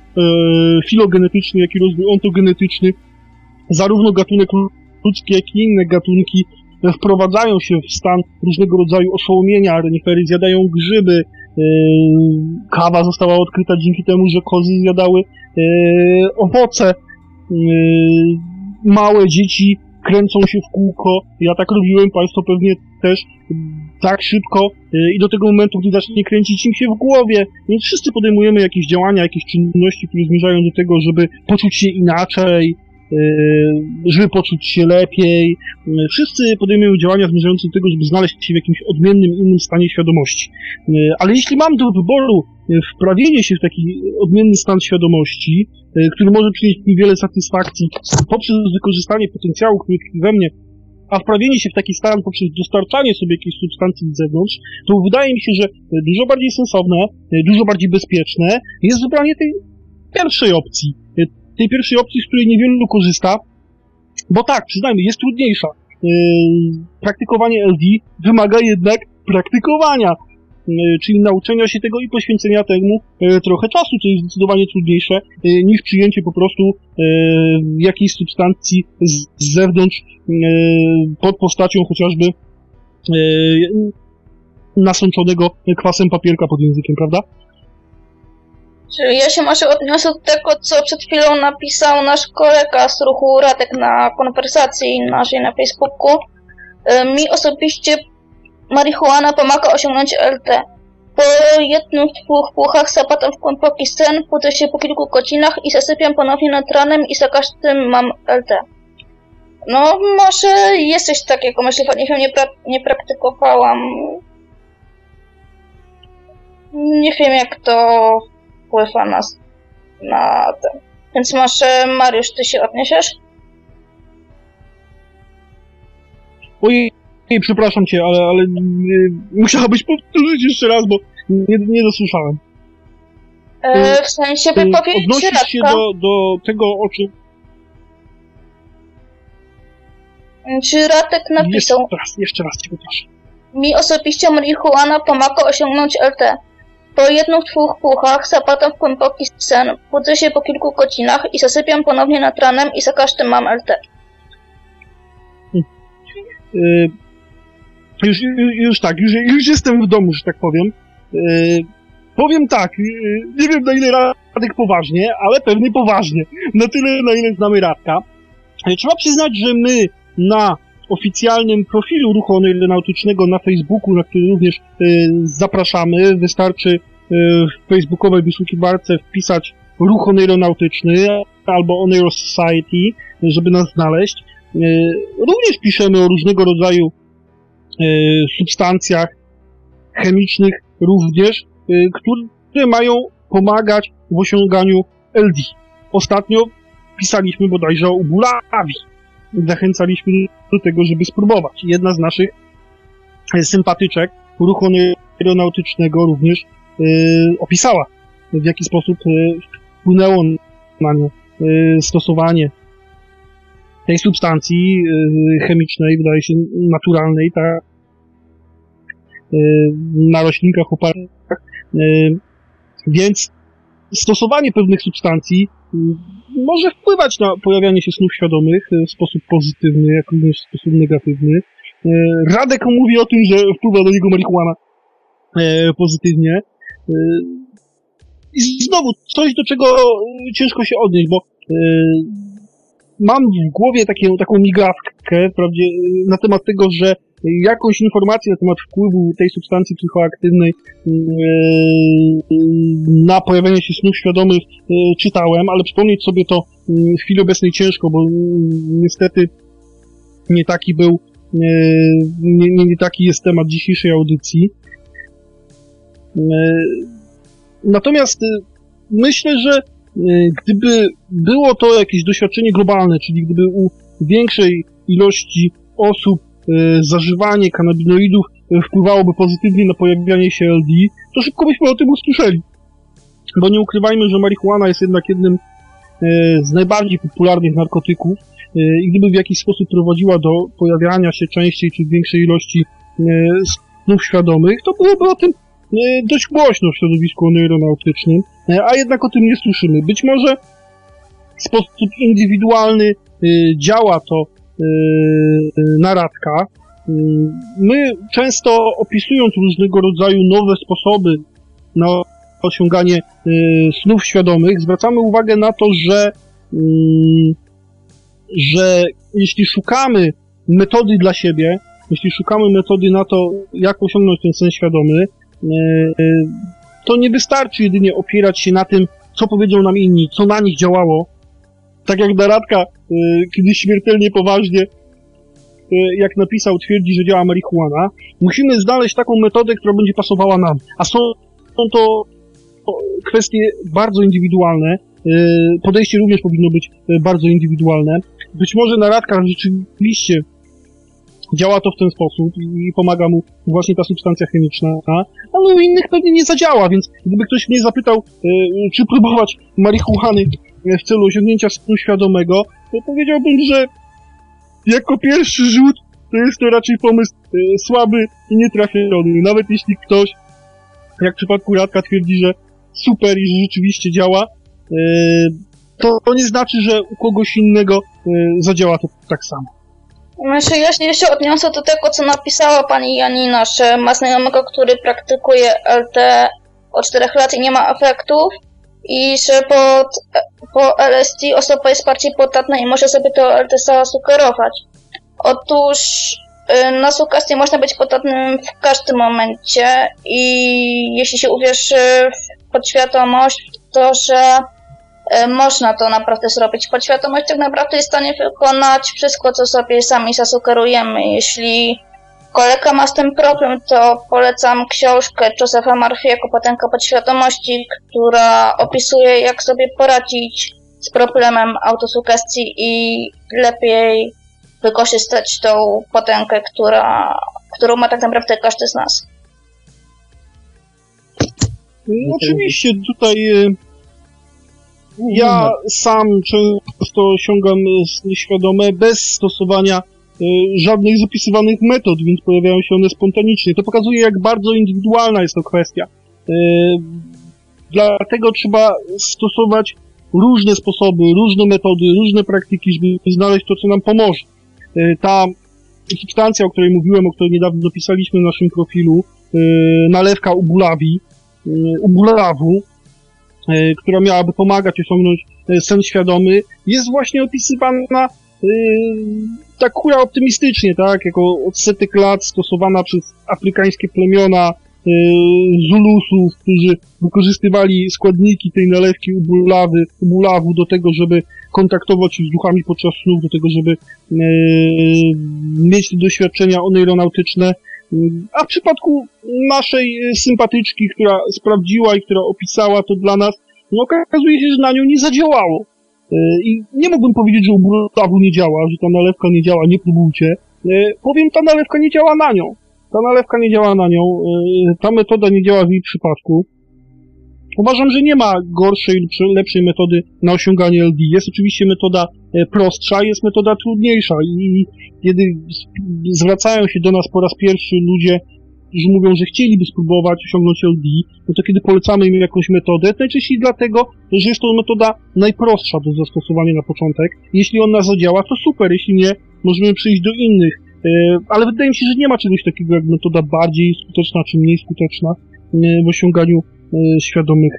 filogenetyczny, jak i rozwój ontogenetyczny, zarówno gatunek ludzki, jak i inne gatunki wprowadzają się w stan różnego rodzaju oszołomienia, renifery zjadają grzyby, kawa została odkryta dzięki temu, że kozy zjadały owoce, małe dzieci kręcą się w kółko, ja tak robiłem, Państwo pewnie też tak szybko i do tego momentu, gdy zacznie kręcić im się w głowie, więc wszyscy podejmujemy jakieś działania, jakieś czynności, które zmierzają do tego, żeby poczuć się inaczej, żeby poczuć się lepiej. Yy, wszyscy podejmują działania zmierzające do tego, żeby znaleźć się w jakimś odmiennym, innym stanie świadomości. Yy, ale jeśli mam do wyboru wprawienie się w taki odmienny stan świadomości, który może przynieść mi wiele satysfakcji poprzez wykorzystanie potencjału, który tkwi we mnie, a wprawienie się w taki stan poprzez dostarczanie sobie jakiejś substancji z zewnątrz, to wydaje mi się, że dużo bardziej sensowne, dużo bardziej bezpieczne jest wybranie tej pierwszej opcji tej pierwszej opcji, z której niewielu korzysta, bo tak, przyznajmy, jest trudniejsza. Yy, praktykowanie LD wymaga jednak praktykowania, yy, czyli nauczenia się tego i poświęcenia temu yy, trochę czasu, co jest zdecydowanie trudniejsze yy, niż przyjęcie po prostu yy, jakiejś substancji z, z zewnątrz yy, pod postacią chociażby nasączonego kwasem papierka pod językiem, prawda? Czyli ja się może odniosę do tego, co przed chwilą napisał nasz kolega z ruchu Radek na konwersacji naszej na Facebooku. Y, mi osobiście marihuana pomaga osiągnąć LT. Po jednych, dwóch puchach zapadam w głęboki sen, budzę się po kilku godzinach i zasypiam ponownie nad ranem i za każdym mam LT. No, może jest coś takiego, myślę, nie, pra nie praktykowałam. Nie wiem, jak to wpływa na, na ten. Więc może Mariusz, ty się odniesiesz? Ojej, przepraszam cię, ale, ale nie, musiałabyś powtórzyć jeszcze raz, bo nie, nie dosłyszałem. E, w sensie wypowiedzi Odnosisz się do, do tego, o czym... Czy Radek napisał... Jeszcze raz, jeszcze raz cię proszę. Mi osobiście marihuana pomaga osiągnąć LT. Po jednych dwóch puchach zapadam w głęboki sen, budzę się po kilku godzinach i zasypiam ponownie nad ranem i za każdym mam LT. Yy, już, już, już, tak, już, już jestem w domu, że tak powiem. Yy, powiem tak, yy, nie wiem na ile Radek poważnie, ale pewnie poważnie. Na tyle, na ile znamy Radka. Trzeba przyznać, że my na oficjalnym profilu ruchu oneironautycznego na Facebooku, na który również y, zapraszamy. Wystarczy y, w facebookowej wyszukiwarce wpisać ruch oneironautyczny albo Oneiro Society, żeby nas znaleźć. Y, również piszemy o różnego rodzaju substancjach chemicznych również, które mają pomagać w osiąganiu LD. Ostatnio pisaliśmy bodajże o ubulawi. Zachęcaliśmy do tego, żeby spróbować. Jedna z naszych sympatyczek ruchu aeronautycznego również opisała, w jaki sposób wpłynęło na nią stosowanie tej substancji chemicznej, wydaje się naturalnej, tak, na roślinkach opartych. Więc stosowanie pewnych substancji może wpływać na pojawianie się snów świadomych w sposób pozytywny, jak również w sposób negatywny. Radek mówi o tym, że wpływa do niego marihuana pozytywnie. I znowu coś, do czego ciężko się odnieść, bo mam w głowie takie, taką migawkę wprawdzie, na temat tego, że jakąś informację na temat wpływu tej substancji psychoaktywnej na pojawienie się snów świadomych czytałem, ale przypomnieć sobie to w chwili obecnej ciężko, bo niestety nie taki był, nie, nie, nie taki jest temat dzisiejszej audycji. Natomiast myślę, że gdyby było to jakieś doświadczenie globalne, czyli gdyby u większej ilości osób zażywanie kanabinoidów wpływałoby pozytywnie na pojawianie się LD, to szybko byśmy o tym usłyszeli. Bo nie ukrywajmy, że marihuana jest jednak jednym z najbardziej popularnych narkotyków i gdyby w jakiś sposób prowadziła do pojawiania się częściej czy większej ilości snów świadomych, to byłoby o tym dość głośno w środowisku aeronautycznym, a jednak o tym nie słyszymy. Być może w sposób indywidualny działa to naradka. My często opisując różnego rodzaju nowe sposoby na osiąganie snów świadomych, zwracamy uwagę na to, że, że jeśli szukamy metody dla siebie, jeśli szukamy metody na to, jak osiągnąć ten sen świadomy, to nie wystarczy jedynie opierać się na tym, co powiedzą nam inni, co na nich działało. Tak jak Naradka kiedyś śmiertelnie poważnie, jak napisał, twierdzi, że działa marihuana. Musimy znaleźć taką metodę, która będzie pasowała nam. A są, to kwestie bardzo indywidualne. Podejście również powinno być bardzo indywidualne. Być może Naradka rzeczywiście działa to w ten sposób i pomaga mu właśnie ta substancja chemiczna, ale u innych pewnie nie zadziała, więc gdyby ktoś mnie zapytał, czy próbować marihuany w celu osiągnięcia stanu świadomego, to powiedziałbym, że jako pierwszy rzut to jest to raczej pomysł słaby i nietrafiony. Nawet jeśli ktoś, jak w przypadku Radka, twierdzi, że super i że rzeczywiście działa, to, to nie znaczy, że u kogoś innego zadziała to tak samo. Znaczy, ja się jeszcze odniosę do tego, co napisała pani Janina, że ma znajomego, który praktykuje LT od 4 lat i nie ma efektów i że pod, po LSD osoba jest bardziej podatna i może sobie to sama sugerować. Otóż na sugestię można być podatnym w każdym momencie i jeśli się uwierzy w podświadomość, to że można to naprawdę zrobić. Podświadomość tak naprawdę jest w stanie wykonać wszystko, co sobie sami zasugerujemy. Jeśli kolega ma z tym problem, to polecam książkę Josepha Murphy'ego Potęga Podświadomości, która opisuje, jak sobie poradzić z problemem autosugestii i lepiej wykorzystać tą potęgę, która, którą ma tak naprawdę każdy z nas. No, oczywiście tutaj ja sam często osiągam świadome bez stosowania żadnych zapisywanych metod, więc pojawiają się one spontanicznie. To pokazuje, jak bardzo indywidualna jest to kwestia. Dlatego trzeba stosować różne sposoby, różne metody, różne praktyki, żeby znaleźć to, co nam pomoże. Ta substancja, o której mówiłem, o której niedawno dopisaliśmy w naszym profilu, nalewka ubulawi, ubulawu, która miałaby pomagać osiągnąć sen świadomy, jest właśnie opisywana tak hura optymistycznie, tak, jako od setek lat stosowana przez afrykańskie plemiona Zulusów, którzy wykorzystywali składniki tej nalewki ubulawy, ubulawu do tego, żeby kontaktować się z duchami podczas snów, do tego, żeby e, mieć doświadczenia oneironautyczne. A w przypadku naszej sympatyczki, która sprawdziła i która opisała to dla nas, no okazuje się, że na nią nie zadziałało. E, I nie mógłbym powiedzieć, że u Burawu nie działa, że ta nalewka nie działa, nie próbujcie. E, powiem, ta nalewka nie działa na nią. Ta nalewka nie działa na nią. E, ta metoda nie działa w jej przypadku. Uważam, że nie ma gorszej lub lepszej metody na osiąganie LD. Jest oczywiście metoda prostsza, jest metoda trudniejsza i kiedy zwracają się do nas po raz pierwszy ludzie którzy mówią, że chcieliby spróbować osiągnąć LD, no to kiedy polecamy im jakąś metodę, to najczęściej dlatego, że jest to metoda najprostsza do zastosowania na początek. Jeśli ona zadziała, to super, jeśli nie, możemy przejść do innych. E, ale wydaje mi się, że nie ma czegoś takiego jak metoda bardziej skuteczna czy mniej skuteczna e, w osiąganiu e, świadomych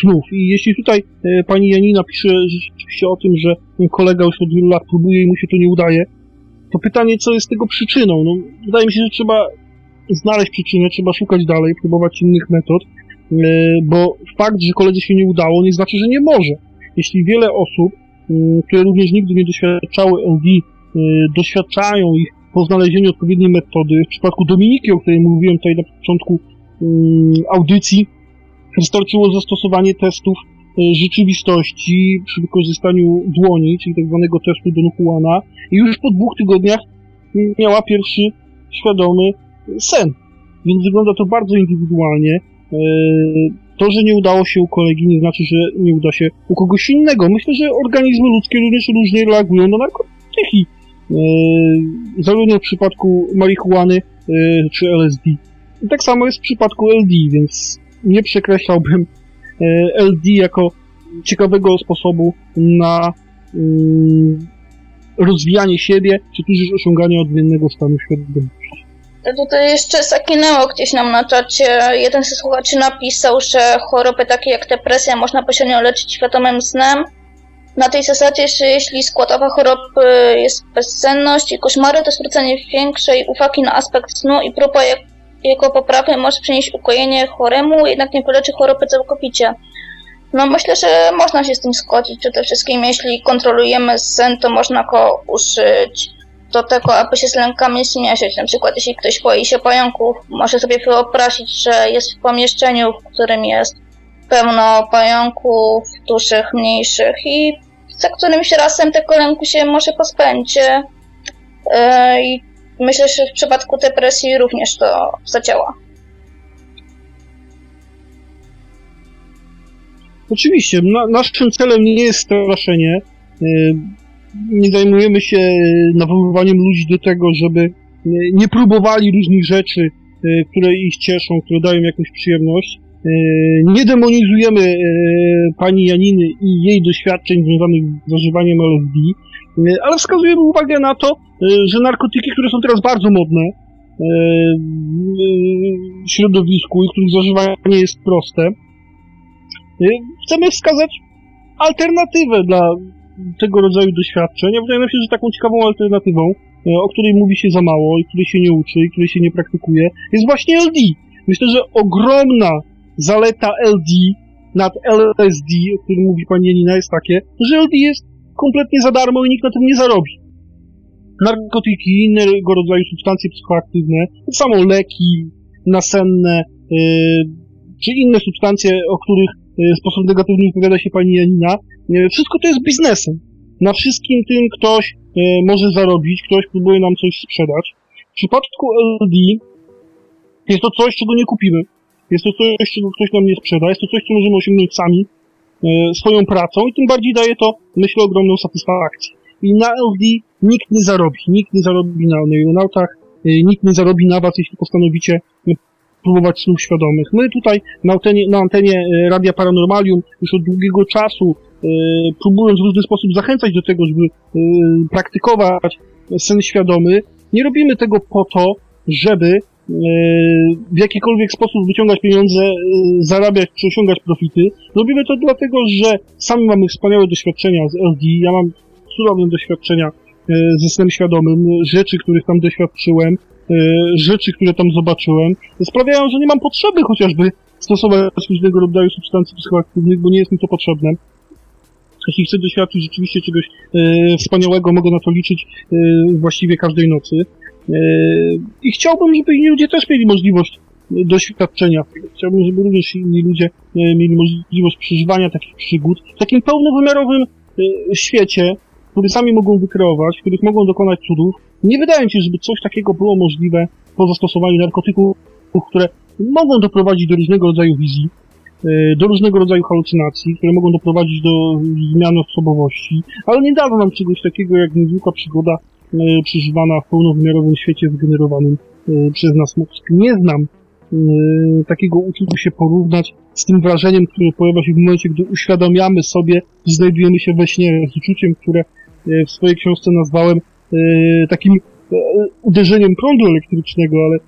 snów. I jeśli tutaj pani Janina pisze rzeczywiście o tym, że kolega już od wielu lat próbuje i mu się to nie udaje, to pytanie, co jest tego przyczyną? No, wydaje mi się, że trzeba znaleźć przyczynę, trzeba szukać dalej, próbować innych metod, e, bo fakt, że koledze się nie udało, nie znaczy, że nie może. Jeśli wiele osób, mm, które również nigdy nie doświadczały LD, e, doświadczają ich po znalezieniu odpowiedniej metody, w przypadku Dominiki, o której mówiłem tutaj na początku audycji, wystarczyło zastosowanie testów e, rzeczywistości przy wykorzystaniu dłoni, czyli tak zwanego testu Don Juana i już po dwóch tygodniach miała pierwszy świadomy sen. Więc wygląda to bardzo indywidualnie. E, to, że nie udało się u kolegi, nie znaczy, że nie uda się u kogoś innego. Myślę, że organizmy ludzkie również różnie reagują na narkotyki. E, zarówno w przypadku marihuany e, czy LSD. Tak samo jest w przypadku LD, więc nie przekreślałbym LD jako ciekawego sposobu na mm, rozwijanie siebie, czy też osiąganie odmiennego stanu świadomości. Tutaj jeszcze zakinęło gdzieś nam na czacie. Jeden ze słuchaczy napisał, że choroby takie jak depresja można pośrednio leczyć świadomym snem. Na tej zasadzie, że jeśli składowa choroby jest bezsenność i koszmary, to zwrócenie większej uwagi na aspekt snu i próba jego poprawy może przynieść ukojenie choremu, jednak nie wyleczy choroby całkowicie. No myślę, że można się z tym zgodzić. Przede wszystkim jeśli kontrolujemy sen, to można go użyć do tego, aby się z lękami zmierzyć. Na przykład, jeśli ktoś boi się pająków, może sobie wyobrazić, że jest w pomieszczeniu, w którym jest pełno pająków, dużych, mniejszych i za którymś razem tego lęku się może pozbędzie. E, I myślę, że w przypadku depresji również to zadziała. Oczywiście, na, naszym celem nie jest straszenie. E, nie zajmujemy się nawoływaniem ludzi do tego, żeby nie próbowali różnych rzeczy, e, które ich cieszą, które dają jakąś przyjemność. E, nie demonizujemy e, pani Janiny i jej doświadczeń związanych z zażywaniem LSD, ale wskazujemy uwagę na to, że narkotyki, które są teraz bardzo modne w środowisku i których zażywanie jest proste, chcemy wskazać alternatywę dla tego rodzaju doświadczeń. wydaje mi się, że taką ciekawą alternatywą, e, o której mówi się za mało i której się nie uczy i której się nie praktykuje, jest właśnie LD. Myślę, że ogromna zaleta LD nad LSD, o którym mówi pani Janina, jest takie, że LD jest kompletnie za darmo i nikt na tym nie zarobi. Narkotyki i innego rodzaju substancje psychoaktywne, samo leki nasenne, yy, czy inne substancje, o których w sposób negatywny wypowiada się pani Janina, E, wszystko to jest biznesem. Na wszystkim tym ktoś e, może zarobić, ktoś próbuje nam coś sprzedać. W przypadku LD jest to coś, czego nie kupimy. Jest to coś, czego ktoś nam nie sprzeda. Jest to coś, co możemy osiągnąć sami swoją pracą i tym bardziej daje to, myślę, ogromną satysfakcję. I na LD nikt nie zarobi. Nikt nie zarobi na neuronautach, nikt nie zarobi na was, jeśli postanowicie próbować snów świadomych. My tutaj na antenie, na antenie Radia Paranormalium już od długiego czasu E, próbując w różny sposób zachęcać do tego, żeby e, praktykować sen świadomy, nie robimy tego po to, żeby e, w jakikolwiek sposób wyciągać pieniądze, zarabiać czy osiągać profity. Robimy to dlatego, że sami mamy wspaniałe doświadczenia z LD. Ja mam cudowne doświadczenia ze snem świadomym, rzeczy, których tam doświadczyłem. Rzeczy, które tam zobaczyłem, sprawiają, że nie mam potrzeby chociażby stosować różnego rodzaju substancji psychoaktywnych, bo nie jest mi to potrzebne. Jeśli chcę doświadczyć rzeczywiście czegoś e, wspaniałego, mogę na to liczyć e, właściwie każdej nocy. E, I chciałbym, żeby inni ludzie też mieli możliwość doświadczenia. Chciałbym, żeby również inni ludzie mieli możliwość przeżywania takich przygód w takim pełnowymiarowym świecie, który sami mogą wykreować, których mogą dokonać cudów. Nie wydaje mi się, żeby coś takiego było możliwe po zastosowaniu narkotyków, które mogą doprowadzić do różnego rodzaju wizji, e, do różnego rodzaju halucynacji, które mogą doprowadzić do zmiany osobowości, ale nie dało nam czegoś takiego jak niezwykła przygoda przeżywana w pełnowymiarowym świecie wygenerowanym przez nas mózg. Nie znam takiego uczucia się porównać z tym wrażeniem, które pojawia się w momencie, gdy uświadamiamy sobie, że znajdujemy się we śnie, z uczuciem, które w swojej książce nazwałem yy, takim yy, uderzeniem prądu elektrycznego, ale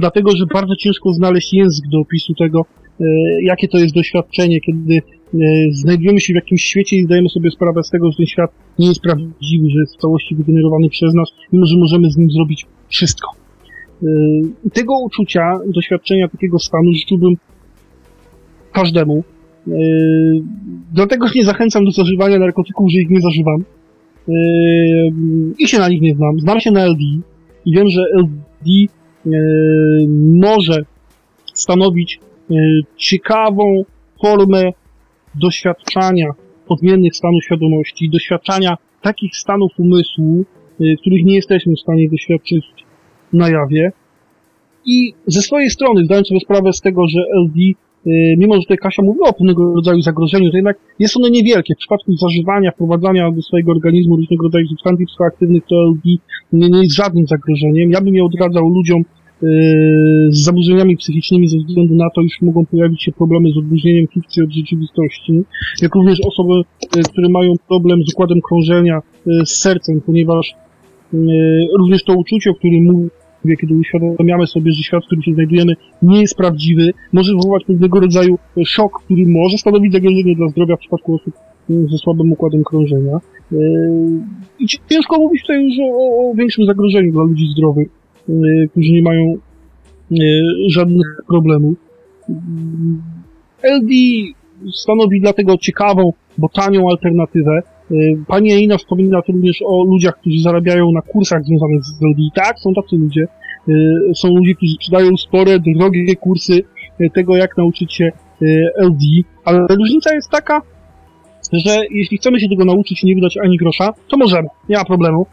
dlatego, że bardzo ciężko znaleźć język do opisu tego, yy, jakie to jest doświadczenie, kiedy yy, znajdujemy się w jakimś świecie i zdajemy sobie sprawę z tego, że ten świat nie jest prawdziwy, że jest w całości wygenerowany przez nas, mimo że możemy z nim zrobić wszystko. Y, tego uczucia, doświadczenia takiego stanu życzyłbym każdemu. Y, dlatego nie zachęcam do zażywania narkotyków, że ich nie zażywam. Y, I się na nich nie znam. Znam się na LD i wiem, że LD może stanowić ciekawą formę doświadczania odmiennych stanów świadomości, doświadczania takich stanów umysłu, których nie jesteśmy w stanie doświadczyć na jawie. I ze swojej strony, zdając sobie sprawę z tego, że LD, mimo że tutaj Kasia mówiła o pewnego rodzaju zagrożeniu, to jednak jest ono niewielkie. W przypadku zażywania, wprowadzania do swojego organizmu różnego rodzaju substancji psychoaktywnych, to LD nie jest żadnym zagrożeniem. Ja bym je odradzał ludziom y, z zaburzeniami psychicznymi ze względu na to, iż mogą pojawić się problemy z odróżnieniem fikcji od rzeczywistości, jak również osoby, y, które mają problem z układem krążenia, z sercem, ponieważ również to uczucie, o którym mówił kiedy uświadamiamy sobie, że świat, w którym się znajdujemy, nie jest prawdziwy, może wywołać pewnego rodzaju szok, który może stanowić zagrożenie dla zdrowia w przypadku osób mm, ze słabym układem krążenia. E, I ciężko mówić tutaj już o, o większym zagrożeniu dla ludzi zdrowych, e, którzy nie mają e, żadnych problemów. LD stanowi dlatego ciekawą, bo tanią alternatywę, pani Janina wspomina tu również o ludziach, którzy zarabiają na kursach związanych z LD. Tak, są tacy ludzie. Y, są ludzie, którzy sprzedają spore, drogie kursy y, tego, jak nauczyć się LD, ale różnica jest taka, że jeśli chcemy się tego nauczyć i nie wydać ani grosza, to możemy, nie ma problemu.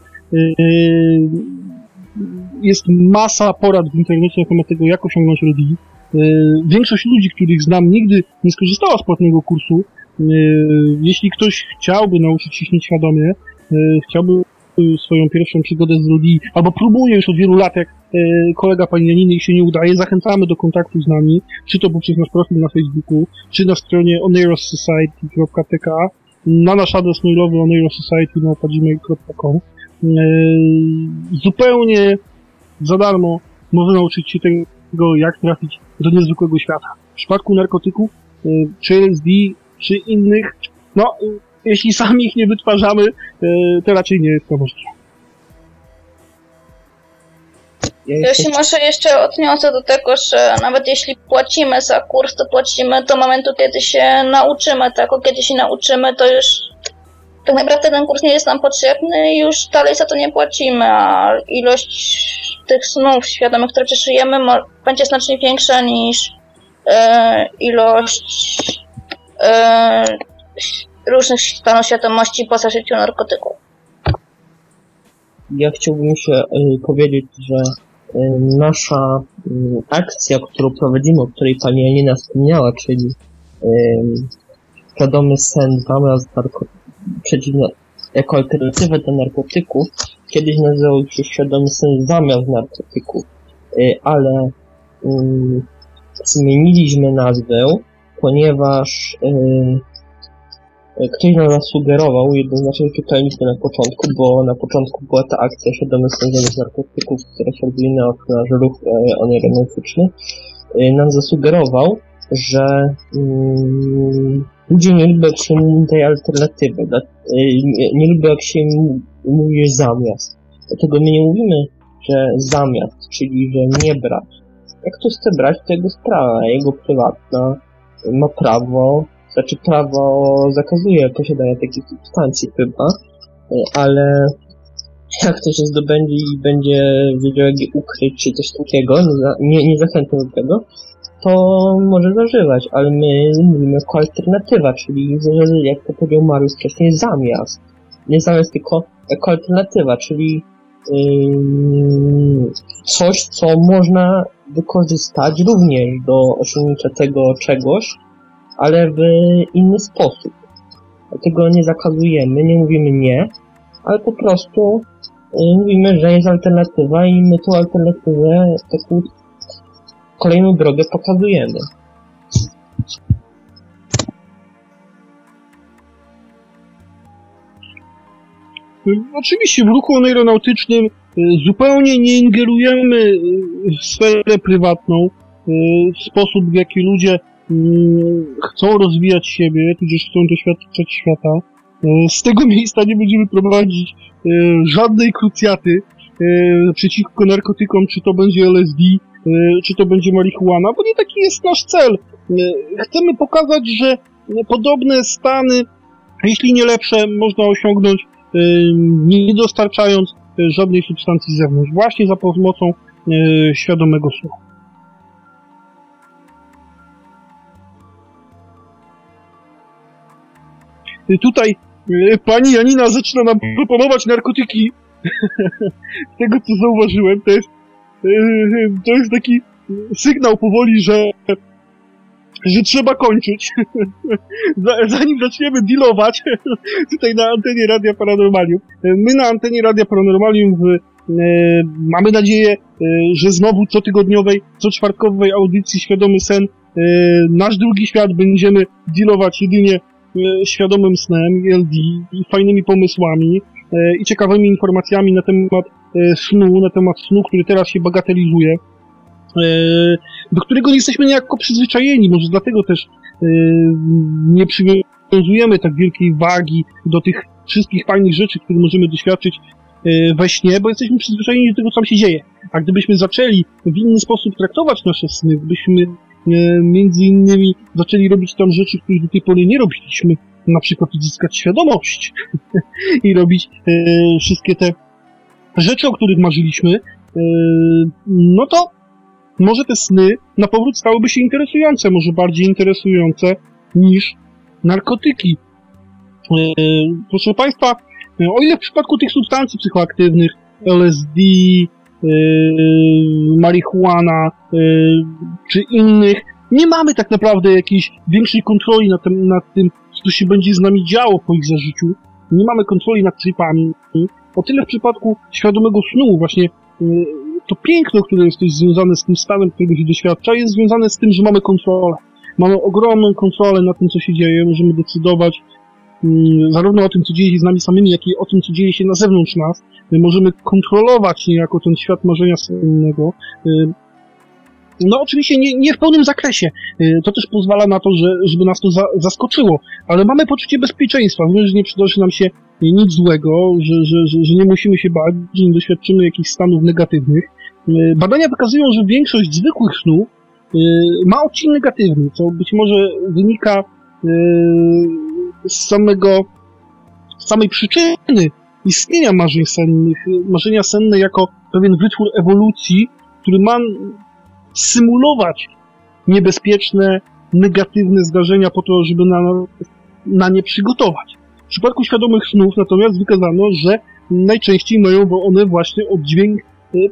Jest masa porad w internecie na temat tego, jak osiągnąć LD. Większość ludzi, których znam, nigdy nie skorzystała z płatnego kursu, Y, jeśli ktoś chciałby nauczyć się śnić świadomie, y, chciałby swoją pierwszą przygodę z ludzi, albo próbuje już od wielu lat, jak y, kolega pani Janiny i się nie udaje, zachęcamy do kontaktu z nami, czy to poprzez nasz profil na Facebooku, czy na stronie oneirosociety.tk, na nasz adres mailowy oneirosociety.gmail.com Zupełnie za darmo można nauczyć się tego, jak trafić do niezwykłego świata. W przypadku narkotyków, czy LSD, czy innych, no, jeśli sami ich nie wytwarzamy, e, to raczej nie jest to możliwe. Ja się może jeszcze odniosę do tego, że nawet jeśli płacimy za kurs, to płacimy do momentu, kiedy się nauczymy tego. Kiedy się nauczymy, to już tak naprawdę ten kurs nie jest nam potrzebny i już dalej za to nie płacimy, a ilość tych snów świadomych, które przeżyjemy, będzie znacznie większa niż e, ilość różnych stanów świadomości po zażyciu narkotyków. Ja chciałbym się y, powiedzieć, że y, nasza y, akcja, którą prowadzimy, o której pani Janina wspomniała, czyli świadomy sen zamiast narkotyków, jako alternatywę do narkotyków, kiedyś nazywał się świadomy sen zamiast narkotyków, ale zmieniliśmy nazwę ponieważ yy, ktoś nam zasugerował, jednoznacznie czytaliśmy na początku, bo na początku była ta akcja świadomych sądzonych narkotyków, która się odbyła od nasz ruch onerometyczny, yy, nam zasugerował, że yy, ludzie nie lubią mówi tej alternatywy, yy, nie, nie lubią jak się mówi zamiast. Dlatego my nie mówimy że zamiast, czyli że nie brać. Jak ktoś chce brać, to jego sprawa, jego prywatna, ma prawo, znaczy prawo zakazuje posiadania takich substancji chyba, ale jak ktoś je zdobędzie i będzie wiedział jak je ukryć czy coś takiego, nie, nie zachęcam do tego, to może zażywać, ale my mówimy jako alternatywa, czyli jak to powiedział Mariusz wcześniej, zamiast. Nie zamiast, tylko jako alternatywa, czyli yy, coś, co można wykorzystać również do osiągnięcia tego czegoś, ale w inny sposób. Dlatego nie zakazujemy, nie mówimy nie, ale po prostu yy, mówimy, że jest alternatywa i my tą alternatywę taką kolejną drogę pokazujemy. Oczywiście w ruchu aeronautycznym y, zupełnie nie ingerujemy y, w sferę prywatną, y, w sposób w jaki ludzie chcą rozwijać siebie, tudzież chcą doświadczać świata. Z tego miejsca nie będziemy prowadzić żadnej krucjaty przeciwko narkotykom, czy to będzie LSD, czy to będzie marihuana, bo nie taki jest nasz cel. Chcemy pokazać, że podobne stany, jeśli nie lepsze, można osiągnąć nie dostarczając żadnej substancji z zewnątrz, właśnie za pomocą świadomego słuchu. Tutaj pani Janina zaczyna nam proponować narkotyki. Z tego co zauważyłem, to jest, to jest taki sygnał powoli, że że trzeba kończyć. Zanim zaczniemy dealować tutaj na antenie Radia Paranormalium. My na antenie Radia Paranormalium w, e, mamy nadzieję, e, że znowu cotygodniowej, co czwartkowej audycji Świadomy Sen e, nasz drugi świat będziemy dealować jedynie e, świadomym snem, LD i fajnymi pomysłami e, i ciekawymi informacjami na temat e, snu, na temat snu, który teraz się bagatelizuje. E, do którego nie jesteśmy niejako przyzwyczajeni. Może dlatego też e, nie przywiązujemy tak wielkiej wagi do tych wszystkich fajnych rzeczy, które możemy doświadczyć e, we śnie, bo jesteśmy przyzwyczajeni do tego, co tam się dzieje. A gdybyśmy zaczęli w inny sposób traktować nasze sny, gdybyśmy między innymi zaczęli robić tam rzeczy, których do tej pory nie robiliśmy, na przykład uzyskać świadomość i robić wszystkie te rzeczy, o których marzyliśmy, no to może te sny na powrót stałyby się interesujące, może bardziej interesujące niż narkotyki. E, proszę Państwa, o ile w przypadku tych substancji psychoaktywnych, LSD, e, marihuana e, czy innych, nie mamy tak naprawdę jakiejś większej kontroli nad tym, nad tym, co się będzie z nami działo po ich zażyciu. Nie mamy kontroli nad tripami. O tyle w przypadku świadomego snu, właśnie to piękno, które jest też związane z tym stanem, którego się doświadcza, jest związane z tym, że mamy kontrolę. Mamy ogromną kontrolę na tym, co się dzieje, możemy decydować mm, zarówno o tym, co dzieje się z nami samymi, jak i o tym, co dzieje się na zewnątrz nas. My możemy kontrolować niejako ten świat marzenia sennego. Y, no oczywiście nie, nie w pełnym zakresie. Y, to też pozwala na to, że, żeby nas to za, zaskoczyło, ale mamy poczucie bezpieczeństwa, że nie przydarzy nam się nic złego, że, że, że, że nie musimy się bać, że nie doświadczymy jakichś stanów negatywnych. Y, badania wykazują, że większość zwykłych snów y, ma odcień negatywny, co być może wynika z samego, z samej przyczyny istnienia marzeń sennych. Marzenia senne jako pewien wytwór ewolucji, który ma symulować niebezpieczne, negatywne zdarzenia po to, żeby na, na nie przygotować. W przypadku świadomych snów natomiast wykazano, że najczęściej mają one właśnie oddźwięk e,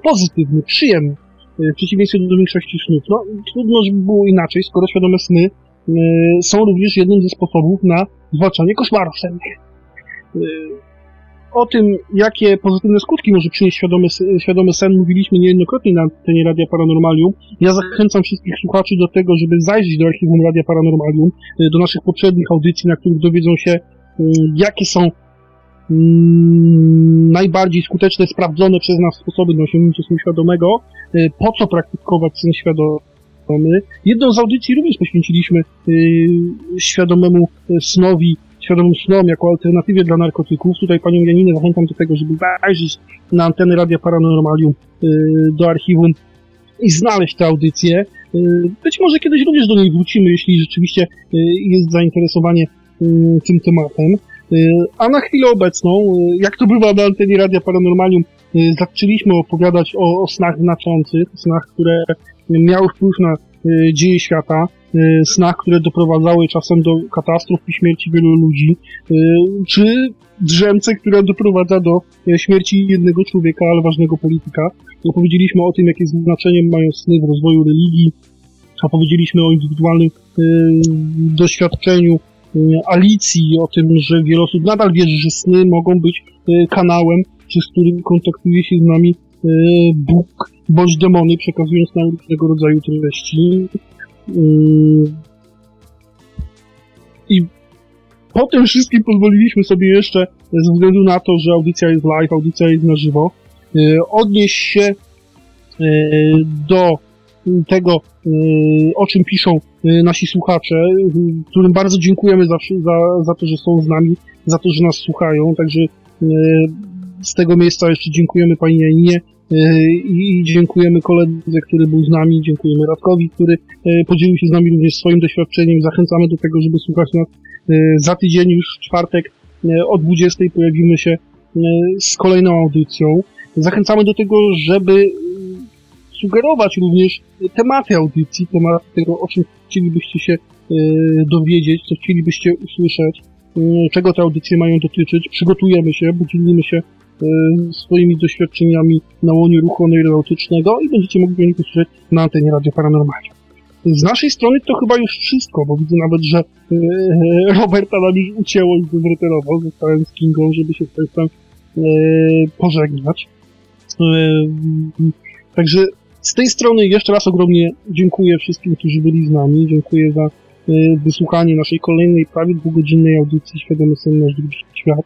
pozytywny, przyjemny, e, w przeciwieństwie do większości snów. No, trudno, żeby było inaczej, skoro świadome sny e, są również jednym ze sposobów na zwalczanie koszmarów sennych o tym, jakie pozytywne skutki może przynieść świadomy, świadomy sen, mówiliśmy niejednokrotnie na antenie Radia Paranormalium. Ja zachęcam wszystkich słuchaczy do tego, żeby zajrzeć do archiwum Radia Paranormalium, y, do naszych poprzednich audycji, na których dowiedzą się, y, jakie są najbardziej skuteczne, sprawdzone przez nas sposoby na osiągnięcie snu świadomego, y, po co praktykować sen świadomy. Jedną z audycji również poświęciliśmy świadomemu snowi świadomym snom jako alternatywie dla narkotyków. Tutaj panią Janinę zachęcam do tego, żeby zajrzeć na antenę Radia Paranormalium y, do archiwum i znaleźć tę audycję. Y, być może kiedyś również do niej wrócimy, jeśli rzeczywiście y, jest zainteresowanie y, tym tematem. Y, A na chwilę obecną, y, jak to bywa na antenie Radia Paranormalium, y, zaczęliśmy opowiadać o, o snach znaczących, snach, które miały wpływ na dzieje świata, snach, które doprowadzały czasem do katastrof i śmierci wielu ludzi, czy drzemce, która doprowadza do śmierci jednego człowieka, ale ważnego polityka. Opowiedzieliśmy o tym, jakie znaczenie mają sny w rozwoju religii, opowiedzieliśmy o indywidualnym doświadczeniu Alicji, o tym, że wiele osób nadal wierzy, że sny mogą być y, kanałem, przez który kontaktuje się z nami y, Bóg bądź demony, przekazując nam różnego rodzaju treści. I po tym wszystkim pozwoliliśmy sobie jeszcze, ze względu na to, że audycja jest live, audycja jest na żywo, odnieść się do tego, y, o czym piszą y, nasi słuchacze, y, którym bardzo dziękujemy za, za, za to, że są z nami, za to, że nas słuchają. Także z tego miejsca jeszcze dziękujemy Pani Janinie i dziękujemy koledze, który był z nami, dziękujemy Radkowi, który podzielił się z nami również swoim doświadczeniem. Zachęcamy do tego, żeby słuchać nas za tydzień, już w czwartek o 20 pojawimy się z kolejną audycją. Zachęcamy do tego, żeby sugerować również tematy audycji, tematy tego, o czym chcielibyście się y, dowiedzieć, co chcielibyście usłyszeć, y, czego te audycje mają dotyczyć. Przygotujemy się, podzielimy się y, swoimi doświadczeniami na łonie ruchu aeronautycznego i będziecie mogli o nich usłyszeć na antenie Radio Paranormalium. Z naszej strony to chyba już wszystko, bo widzę nawet, że Roberta nam już ucięło i zretował. Zostałem z Kingą, żeby się z Państwem pożegnać. Także z tej strony jeszcze raz ogromnie dziękuję wszystkim, którzy byli z nami. Dziękuję za y, wysłuchanie naszej kolejnej, prawie dwugodzinnej audycji Świadomy Sen Nasz Świat.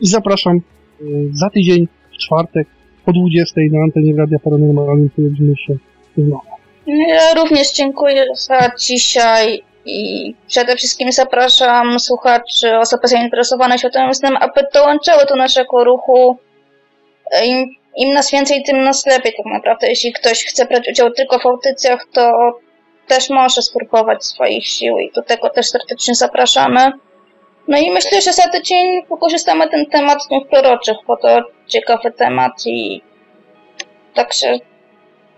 I zapraszam y, za tydzień, w czwartek, po 20 na antenie Radia Paranormalnym pojawimy się znowu. Ja również dziękuję za dzisiaj i przede wszystkim zapraszam słuchaczy, osoby zainteresowane światowym snem, aby dołączyły do naszego ruchu. Im nas więcej, tym nas lepiej tak naprawdę. Jeśli ktoś chce brać udział tylko w audycjach, to też może spróbować swoich sił i do tego też serdecznie zapraszamy. No i myślę, że za tydzień wykorzystamy ten temat znów proroczych, bo to ciekawy temat i także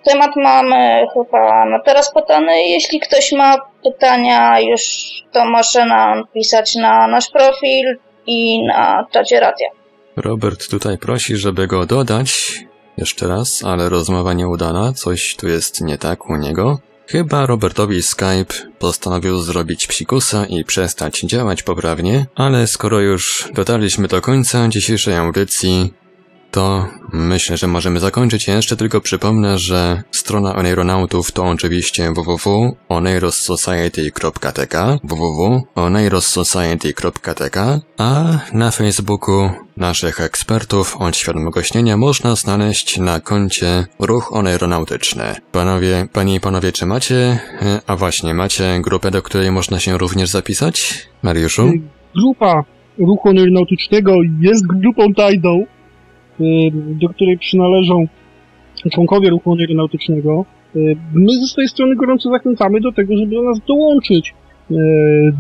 temat mamy chyba na teraz podany. Jeśli ktoś ma pytania już, to może nam pisać na nasz profil i na czacie radia. Robert tutaj prosi, żeby go dodać. Jeszcze raz, ale rozmowa nieudana, coś tu jest nie tak u niego. Chyba Robertowi Skype postanowił zrobić psikusa i przestać działać poprawnie, ale skoro już dotarliśmy do końca dzisiejszej audycji, to myślę, że możemy zakończyć. Jeszcze tylko przypomnę, że strona Oneironautów to oczywiście www.oneirossociety.tk www.oneirossociety.tk a na Facebooku naszych ekspertów od świadomego śnienia można znaleźć na koncie Ruch Oneironautyczny. Panowie, panie i panowie, czy macie, a właśnie, macie grupę, do której można się również zapisać? Mariuszu? Grupa ruchu aeronautycznego jest grupą tajną, do której przynależą członkowie ruchu aeronautycznego. Y, My ze swojej strony gorąco zachęcamy do tego, żeby do nas dołączyć y,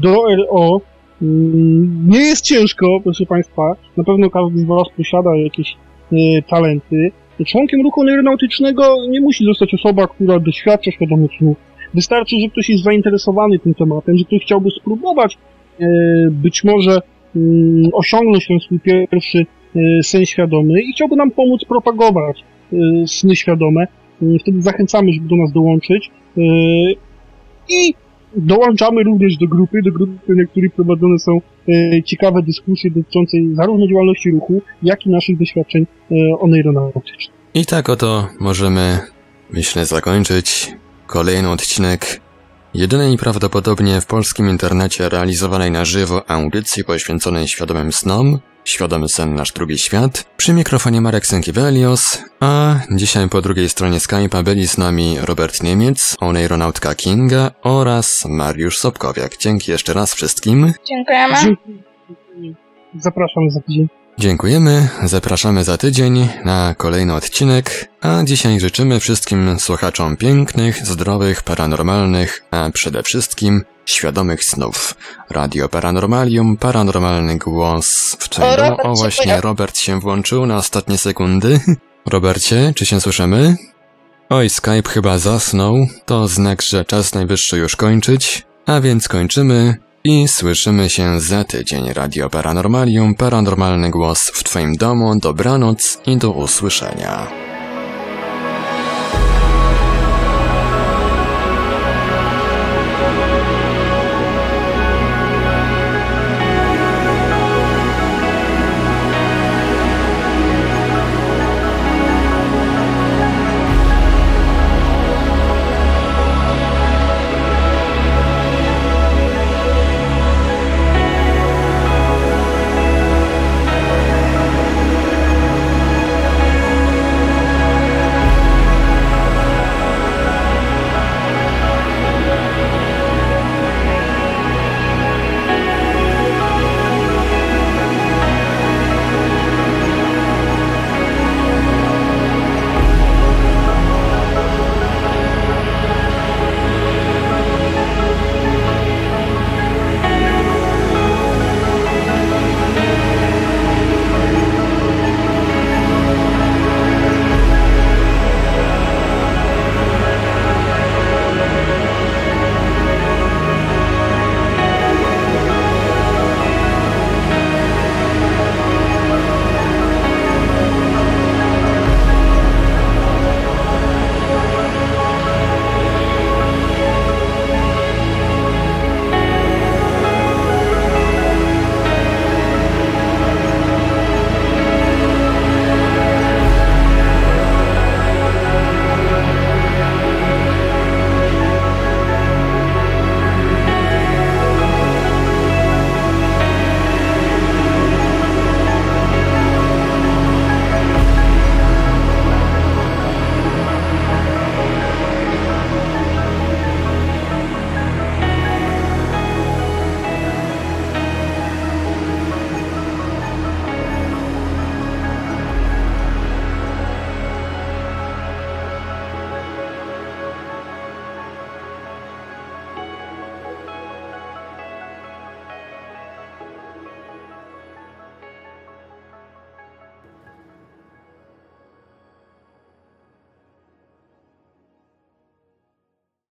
do RO. Y, Nie jest ciężko, proszę Państwa. Na pewno każdy z Was posiada jakieś y, talenty. Członkiem ruchu aeronautycznego nie musi zostać osoba, która doświadcza świadomych. Wystarczy, że ktoś jest zainteresowany tym tematem, że ktoś chciałby spróbować y, być może mm, osiągnąć ten swój pierwszy y, sen świadomy i chciałby nam pomóc propagować y, sny świadome. Y, Wtedy zachęcamy, żeby do nas dołączyć. Y, I dołączamy również do grupy, do grupy, na której prowadzone są y, ciekawe dyskusje dotyczące zarówno działalności ruchu, jak i naszych doświadczeń y, oneironautycznych. I tak oto możemy, myślę, zakończyć kolejny odcinek jedynej prawdopodobnie w polskim internecie realizowanej na żywo audycji poświęconej świadomym snom. Świadomy Sen Nasz Drugi Świat. Przy mikrofonie Marek Sękiewelios, a dzisiaj po drugiej stronie Skype'a byli z nami Robert Niemiec, oneironautka Kinga oraz Mariusz Sobkowiak. Dzięki jeszcze raz wszystkim. Dziękujemy. Dzięki. Zapraszam za tydzień. Dziękujemy, zapraszamy za tydzień na kolejny odcinek, a dzisiaj życzymy wszystkim słuchaczom pięknych, zdrowych, paranormalnych, a przede wszystkim świadomych snów. Radio Paranormalium, paranormalny głos w O, o, Robert o się właśnie. Robert się włączył na ostatnie sekundy. Robercie, czy się słyszymy? Oj, Skype chyba zasnął, to znak, że czas najwyższy już kończyć, a więc kończymy i słyszymy się za tydzień. Radio Paranormalium, paranormalny głos w Twoim domu, dobranoc i do usłyszenia.